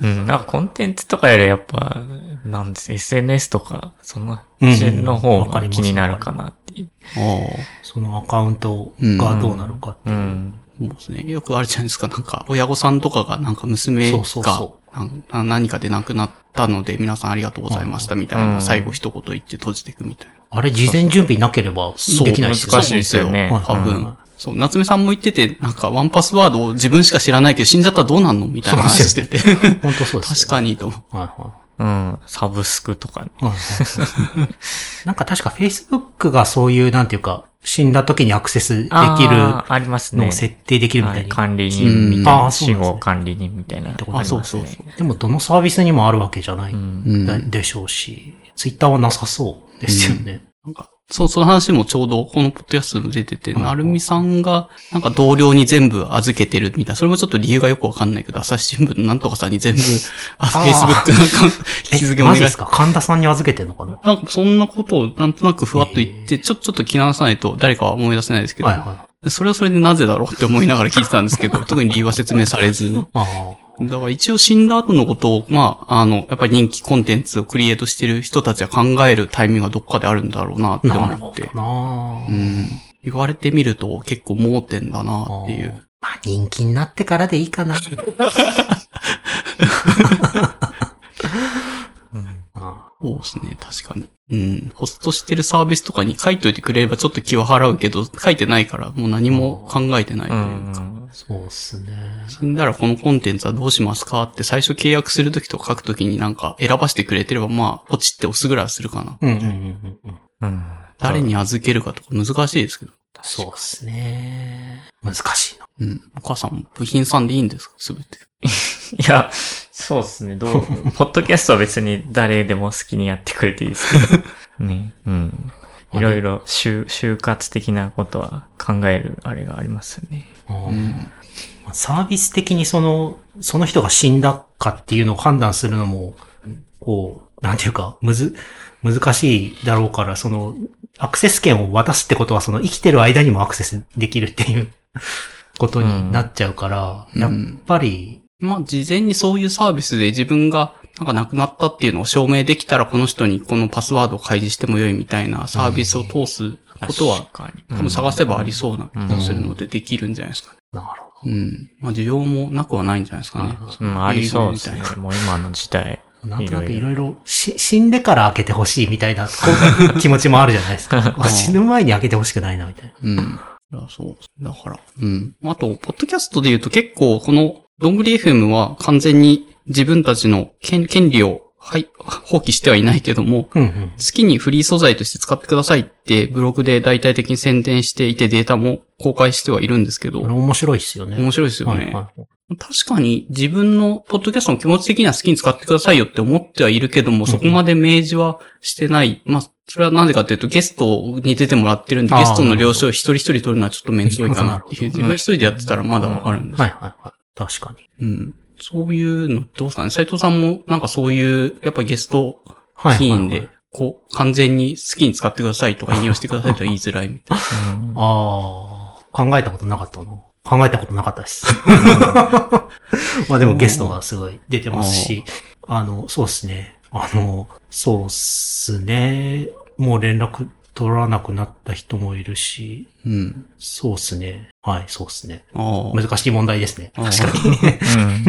うん、なんかコンテンツとかよりやっぱ、なんです、SNS とか、その、うんちの方が気になるかなっていう。あそのアカウントがどうなるかっていう。うん。あ、そうですね。よくあるじゃないですか。なんか、親御さんとかがなんか娘そうそうがそなん何かで亡くなったので、皆さんありがとうございましたみたいな、うん最後一言言って閉じていくみたいな。あれ、事前準備なければそうできないですよ難しいですよね。はい多分。うんそう、夏目さんも言ってて、なんかワンパスワードを自分しか知らないけど死んじゃったらどうなんのみたいな話してて。本当そうですよ。確かにと思う。はいはうん。サブスクとかね。なんか確か Facebook がそういう、なんていうか、死んだ時にアクセスできるありますね。のを設定できるみたはいいに。管理人みたいな。死ーそうなんですね後管理人みたいな。てことあ、ありますそうそうそう。でも、どのサービスにもあるわけじゃない、でしょうし、Twitter はなさそうですよね。なんか、そう、その話もちょうどこのポッドキャストでも出てて、はいなるみさんが、なんか同僚に全部預けてるみたいな、それもちょっと理由がよくわかんないけど、朝日新聞のなんとかさんに全部、あ、Facebook なんか、引き続きお願い。しますマジですか？神田さんに預けてんのかな？なんかそんなことをなんとなくふわっと言って、ちょ、ちょっと気直さないと誰かは思い出せないですけど、はいはそれはそれでなぜだろうって思いながら聞いてたんですけど、特に理由は説明されず。あだから一応死んだ後のことを、まあ、あの、やっぱり人気コンテンツをクリエイトしてる人たちは考えるタイミングがどっかであるんだろうなって思って。ほどなうん。言われてみると結構盲点だなっていう。まあ人気になってからでいいかな。あ そうですね、確かに。うん。ホストしてるサービスとかに書いといてくれればちょっと気は払うけど、書いてないからもう何も考えてないとういうか。ん。そうっすね。死んだらこのコンテンツはどうしますかって最初契約するときとか書くときになんか選ばせてくれてればまあ、ポチって押すぐらいはするかな。うんうんうんうんうん。うん。誰に預けるかとか難しいですけど。そうっすね。難しいな。うん。お母さんも部品さんでいいんですか？すべて。いや、そうですね。どう、ポッドキャストは別に誰でも好きにやってくれていいですけど。ね。うん。いろいろ、就、就活的なことは考えるあれがありますよね。うん。サービス的にその、その人が死んだかっていうのを判断するのも、こう、なんていうか、むず、難しいだろうから、その、アクセス権を渡すってことは、その生きてる間にもアクセスできるっていう ことになっちゃうから、うんやっぱり、まあ、事前にそういうサービスで自分がなんか亡くなったっていうのを証明できたら、この人にこのパスワードを開示してもよいみたいなサービスを通すことは。多分探せばありそうな気がするのでできるんじゃないですかね。なるほうん。まあ、需要もなくはないんじゃないですかね。うん、ありそうですねみたい。もう今の時代。ど。なんとなくいいろいろ死んでから開けてほしいみたいな 気持ちもあるじゃないですか。死ぬ前に開けてほしくないな、みたいな。うん。そう。だから。うん。あと、ポッドキャストで言うと結構、この、どんぐり FM は完全に自分たちの権権利を、はい、放棄してはいないけども、うんうん。好きにフリー素材として使ってくださいってブログで大体的に宣伝していてデータも公開してはいるんですけど面白いっすよね。面白いですよね。はいはい確かに自分のポッドキャストの気持ち的には好きに使ってくださいよって思ってはいるけども、そこまで明示はしてない。まあ、それはなんでかっていうとゲストに出てもらってるんで、ゲストの了承を一人一人取るのはちょっと面倒いかなっていう。自分一人でやってたらまだわかるんですはいはいはい。確かに。うん。そういうのどうですかね？斉藤さんもなんかそういう、やっぱゲストシーンで、こう、完全に好きに使ってくださいとか 引用してくださいとは言いづらいみたいな。うんああ、考えたことなかったな。考えたことなかったです。まあでもゲストがすごい出てますし、あの、そうですね。あの、そうっすね。もう連絡取らなくなった人もいるし、うん。そうっすね。はい、そうっすね。難しい問題ですね。確か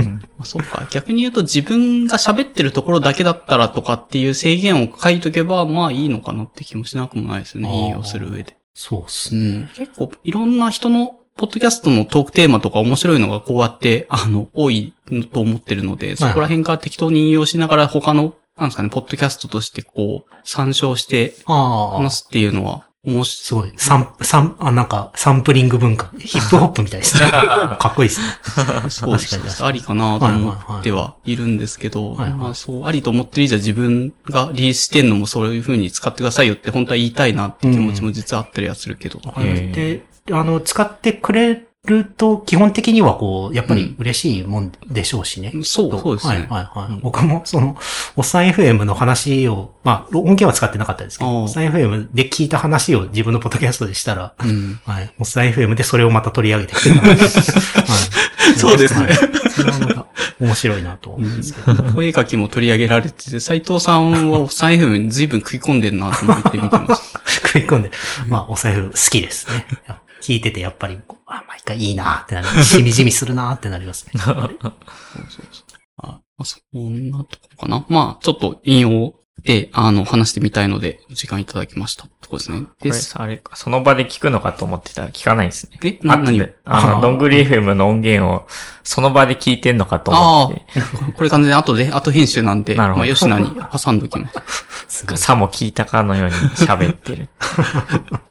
にそうか。逆に言うと自分が喋ってるところだけだったらとかっていう制限を書いとけば、まあいいのかなって気もしなくもないですよね。引用する上で。そうっすね。うん。結構いろんな人のポッドキャストのトークテーマとか面白いのがこうやって、あの、多いと思ってるので、そこら辺から適当に引用しながら他の、なんですかね、ポッドキャストとしてこう、参照して話、すっていうのは面す白い。ごい。サン、サン、あ、なんか、サンプリング文化。ヒップホップみたいですね。かっこいいですね。そうです確かにありかなと思ってはいるんですけど、はいはいまあそう、ありと思ってる以上自分がリリースしてんのもそういう風に使ってくださいよって本当は言いたいなって気持ちも実はあったりはするけど。あれで、あの、使ってくれると、基本的にはこう、やっぱり嬉しいもんでしょうしね。そう、そうですね。はいはいはい。うん僕も、その、おっさん FM の話を、まあ、音源は使ってなかったですけど、おっさん FM で聞いた話を自分のポッドキャストでしたら、うん。はい。おっさん FM でそれをまた取り上げてくれた はい。そうですねはいそれはまた面白いなと思うんですけど。声書きも取り上げられてて、斉藤さんはサイフに随分食い込んでるなと思って見てます。食い込んで、まあ、お財布好きですね。聞いててやっぱり、あ、毎回いいなってなる。しみじみするなってなりますね。そうそうそう。あ、まあそんなとこかな。まあ、ちょっと引用で、あの、話してみたいので、お時間いただきました。とこですね。これであれか、その場で聞くのかと思ってたら聞かないんですね。え、な、何？を後であの、どんぐり FM の音源をその場で聞いてんのかと思って。これ完全に後で、後編集なんで、なるほどまあ、吉野に挟んどきます。すごい。さも聞いたかのように喋ってる。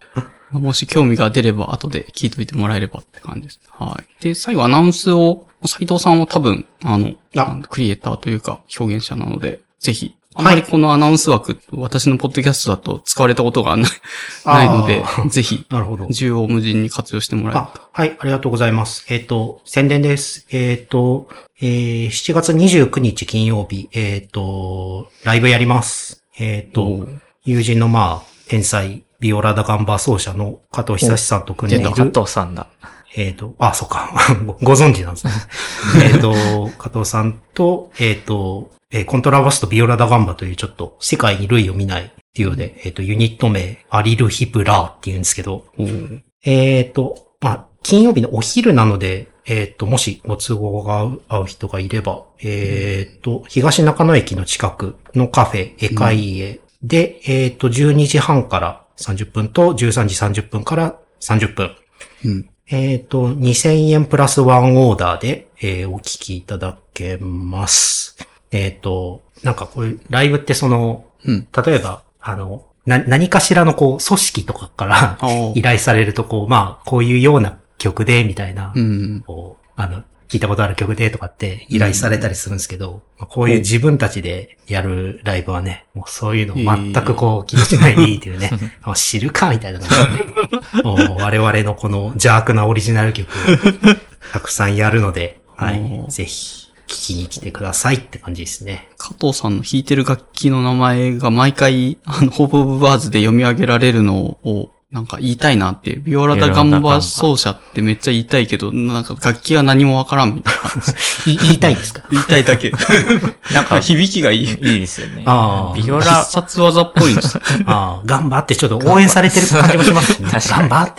もし興味が出れば、後で聞いといてもらえればって感じです。はい。で、最後アナウンスを、斉藤さんは多分、あの、あクリエイターというか、表現者なので、ぜひ、あまりこのアナウンス枠、私のポッドキャストだと使われたことがない ないのでぜひ、なるほど。縦横無尽に活用してもらえればあ、はい、ありがとうございます。えっ、と、宣伝です。えっ、と、えー、7月29日金曜日、えっ、と、ライブやります。えっ、と、友人のまあ、天才ビオラダガンバ奏者の加藤久志さんと組んでい加る、藤さんだ。えっ、と、あ、そうか。ご ご存知なんですね。えっと、加藤さんと、えっ、と、えーコントラバスとビオラダガンバというちょっと世界に類を見ないデュオで、えっ、と、ユニット名、アリルヒプラーっていうんですけど、えっ、と、まあ、金曜日のお昼なので、えっ、と、もしご都合が合う合う人がいれば、えっ、と、東中野駅の近くのカフェ、エカイエで、えっ、と、12時半から30分と13時30分から30分。うんえっ、と、2000円プラスワンオーダーで、えーお聞きいただけます。えっ、と、なんかこういう、ライブってその、うん。例えば、あの、な、何かしらのこう、組織とかから依頼されると、こう、まあ、こういうような曲で、みたいな、うん。こう、あの、聞いたことある曲でとかって依頼されたりするんですけど、まあこういう自分たちでやるライブはね、もうそういうの全くこう気にしないでいいっていうね、あ知るかみたいな感じで、もう我々のこの邪悪なオリジナル曲を たくさんやるので、はおい、ー。ぜひ聞きに来てくださいって感じですね。加藤さんの弾いてる楽器の名前が毎回、あの、ホープオブバーズで読み上げられるのを、なんか言いたいなって。ビオラダガンバ奏者ってめっちゃ言いたいけど、なんか楽器は何もわからんみたいな。い言いたいですか？言いたいだけ。なんか響きがいい。いいですよね。あービオラ必、殺技っぽいんです。ああ、頑張ってちょっと応援されてる感じもしますね。確かに頑張っ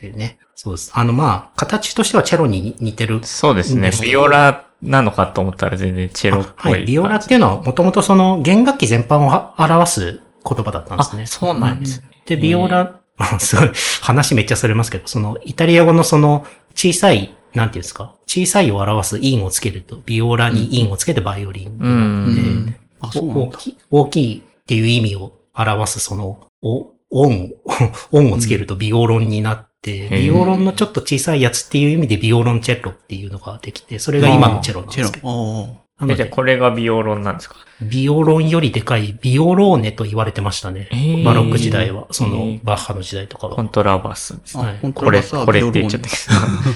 て。ね。そうです。あの、まあ、形としてはチェロに似てるそうですね。ビオラなのかと思ったら全然チェロっぽい。はい。ビオラっていうのはもともとその弦楽器全般をは表す言葉だったんですね。あそうなんですねで、ビオラ、すごい、話めっちゃそれますけど、その、イタリア語のその、小さい、なんていうんですか小さいを表す韻をつけると、ビオラに韻をつけてバイオリン。大きい大きいっていう意味を表すその、お、音、音をつけるとビオロンになって、うん。ビオロンのちょっと小さいやつっていう意味でビオロンチェロっていうのができて、それが今のチェロなんですけど。え、じゃあで、これがビオロンなんですか？ビオロンよりでかいビオローネと言われてましたね。ーバロック時代は、そのえーバッハの時代とかは。コントラバスですあね。はいコントこれ、ラバスはこれって言っちゃったけ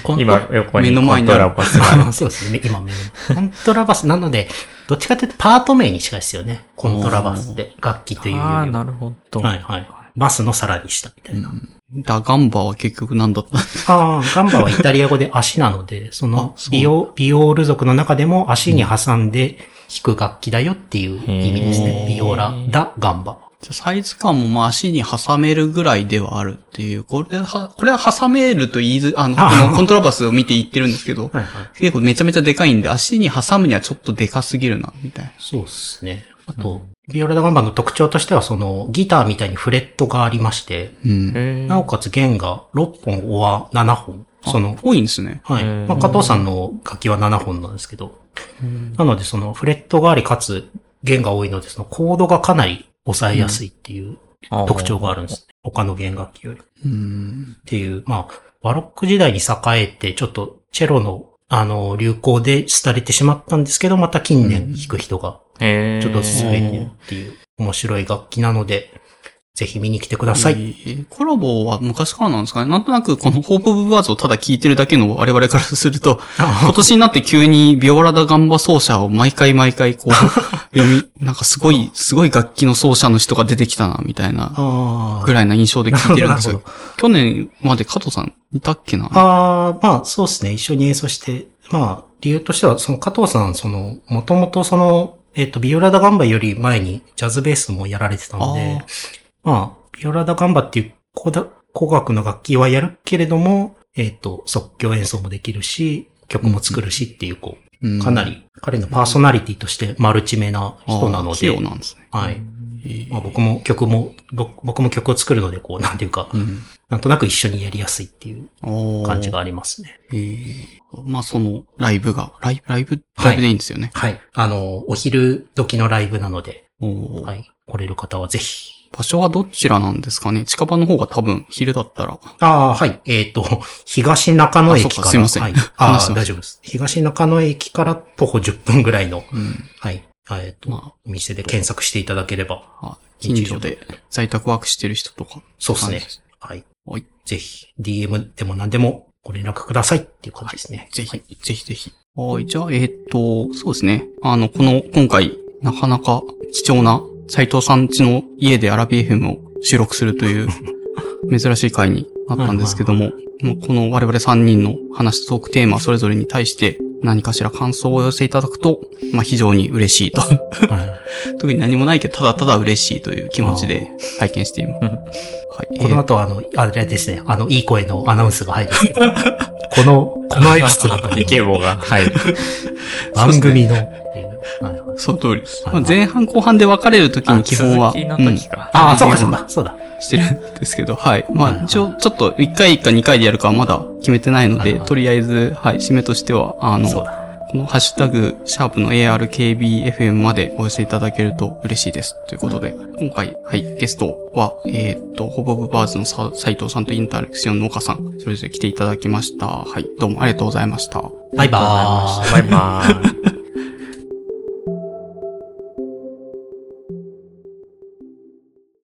ど。今、横に目のコントラバス そうですね。今目の前コントラバスなので、どっちかというとパート名に近いですよね。コントラバスって、楽器というよりああ、は。なるほど。はいはい。バスのさらに下みたいな。ダガンバは結局何だったああ、ガンバはイタリア語で足なので、そのビオ、ビオール族の中でも足に挟んで弾く楽器だよっていう意味ですね。ビオラ、ダ、ガンバ。サイズ感もまあ足に挟めるぐらいではあるっていう。これは、これは挟めると言いず、あの、こあのコントラバスを見て言ってるんですけど、はいはい。結構めちゃめちゃでかいんで、足に挟むにはちょっとでかすぎるな、みたいな。そうですね。あと、ビオラダガンバの特徴としては、その、ギターみたいにフレットがありまして、うん。へなおかつ弦が6本、おは7本。その、多いんですね。はい。うんまあ、加藤さんの楽器は7本なんですけど、なのでそのフレットがありかつ弦が多いので、そのコードがかなり抑えやすいっていうー特徴があるんですね。他の弦楽器より。っうん。ていう、まあ、バロック時代に栄えて、ちょっとチェロの、あの、流行で廃れてしまったんですけど、また近年弾く人がへー。ちょっとずつ増えてるっていう面白い楽器なので、ぜひ見に来てください。えーコラボは昔からなんですかね。なんとなくこのホープオブバーズをただ聞いてるだけの我々からすると、今年になって急にビオラダガンバ奏者を毎回毎回こう、読み、なんかすごい、すごい楽器の奏者の人が出てきたな、みたいな、ぐらいな印象で聞いてるんですよ。去年まで加藤さんいたっけな？ああ、まあそうですね。一緒に演奏して、まあ理由としては、その加藤さん、その、もともとその、えっ、と、ビオラダガンバより前にジャズベースもやられてたので、まあ、ビオラダガンバっていう古楽の楽器はやるけれども、えっ、と、即興演奏もできるし、曲も作るしっていう、こうんう、かなり彼のパーソナリティとしてマルチめな人なので、用なんですね。はい。えーまあ僕も曲も、僕僕も曲を作るので、こう、なんていうか、うんなんとなく一緒にやりやすいっていう感じがありますね。えーまあそのライブが、ライブ、ライブ、ライブでいいんですよね。はい。あの、お昼時のライブなので、はい。来れる方はぜひ。場所はどちらなんですかね？近場の方が多分昼だったら。ああ、はい。えっ、と、東中野駅から。すいませんはい。ああ、大丈夫です。東中野駅から徒歩10分ぐらいの、うん。はい。えっ、と、まお店で検索していただければ。あ、近所で在宅ワークしてる人とか。そうですね。はい。はい。ぜひ、DM でも何でもご連絡くださいっていう感じですね。ぜひ、ぜひぜひ。はい。じゃあ、えーっと、そうですね。あの、この、今回、なかなか貴重な斎藤さん家の家でアラビ FM を収録するという 珍しい回になったんですけども、この我々3人の話すトークテーマそれぞれに対して何かしら感想をお寄せいただくと、まあ非常に嬉しいと。特に何もないけど、ただただ嬉しいという気持ちで拝見しています。はい。この後あの、あれですね、あの、いい声のアナウンスが入る。この、このエピソードイケボが入る。番組の、はいはいその通りです。まあ、前半後半で分かれるときに基本は、続きの時か。ああ、そうかそうだ、そうだ。してるんですけど、はい。まあ、一応、ちょっと、1回か2回でやるかはまだ決めてないので、とりあえず、はい、締めとしては、あの。このハッシュタグ、シャープの ARKBFM までお寄せいただけると嬉しいです。ということで、今回、はい、ゲストは、えーっと、ホボブバーズのさ斉藤さんとインタラクションの岡さん、それぞれ来ていただきました。はい、どうもありがとうございました。バイバーイ。バイバーイ。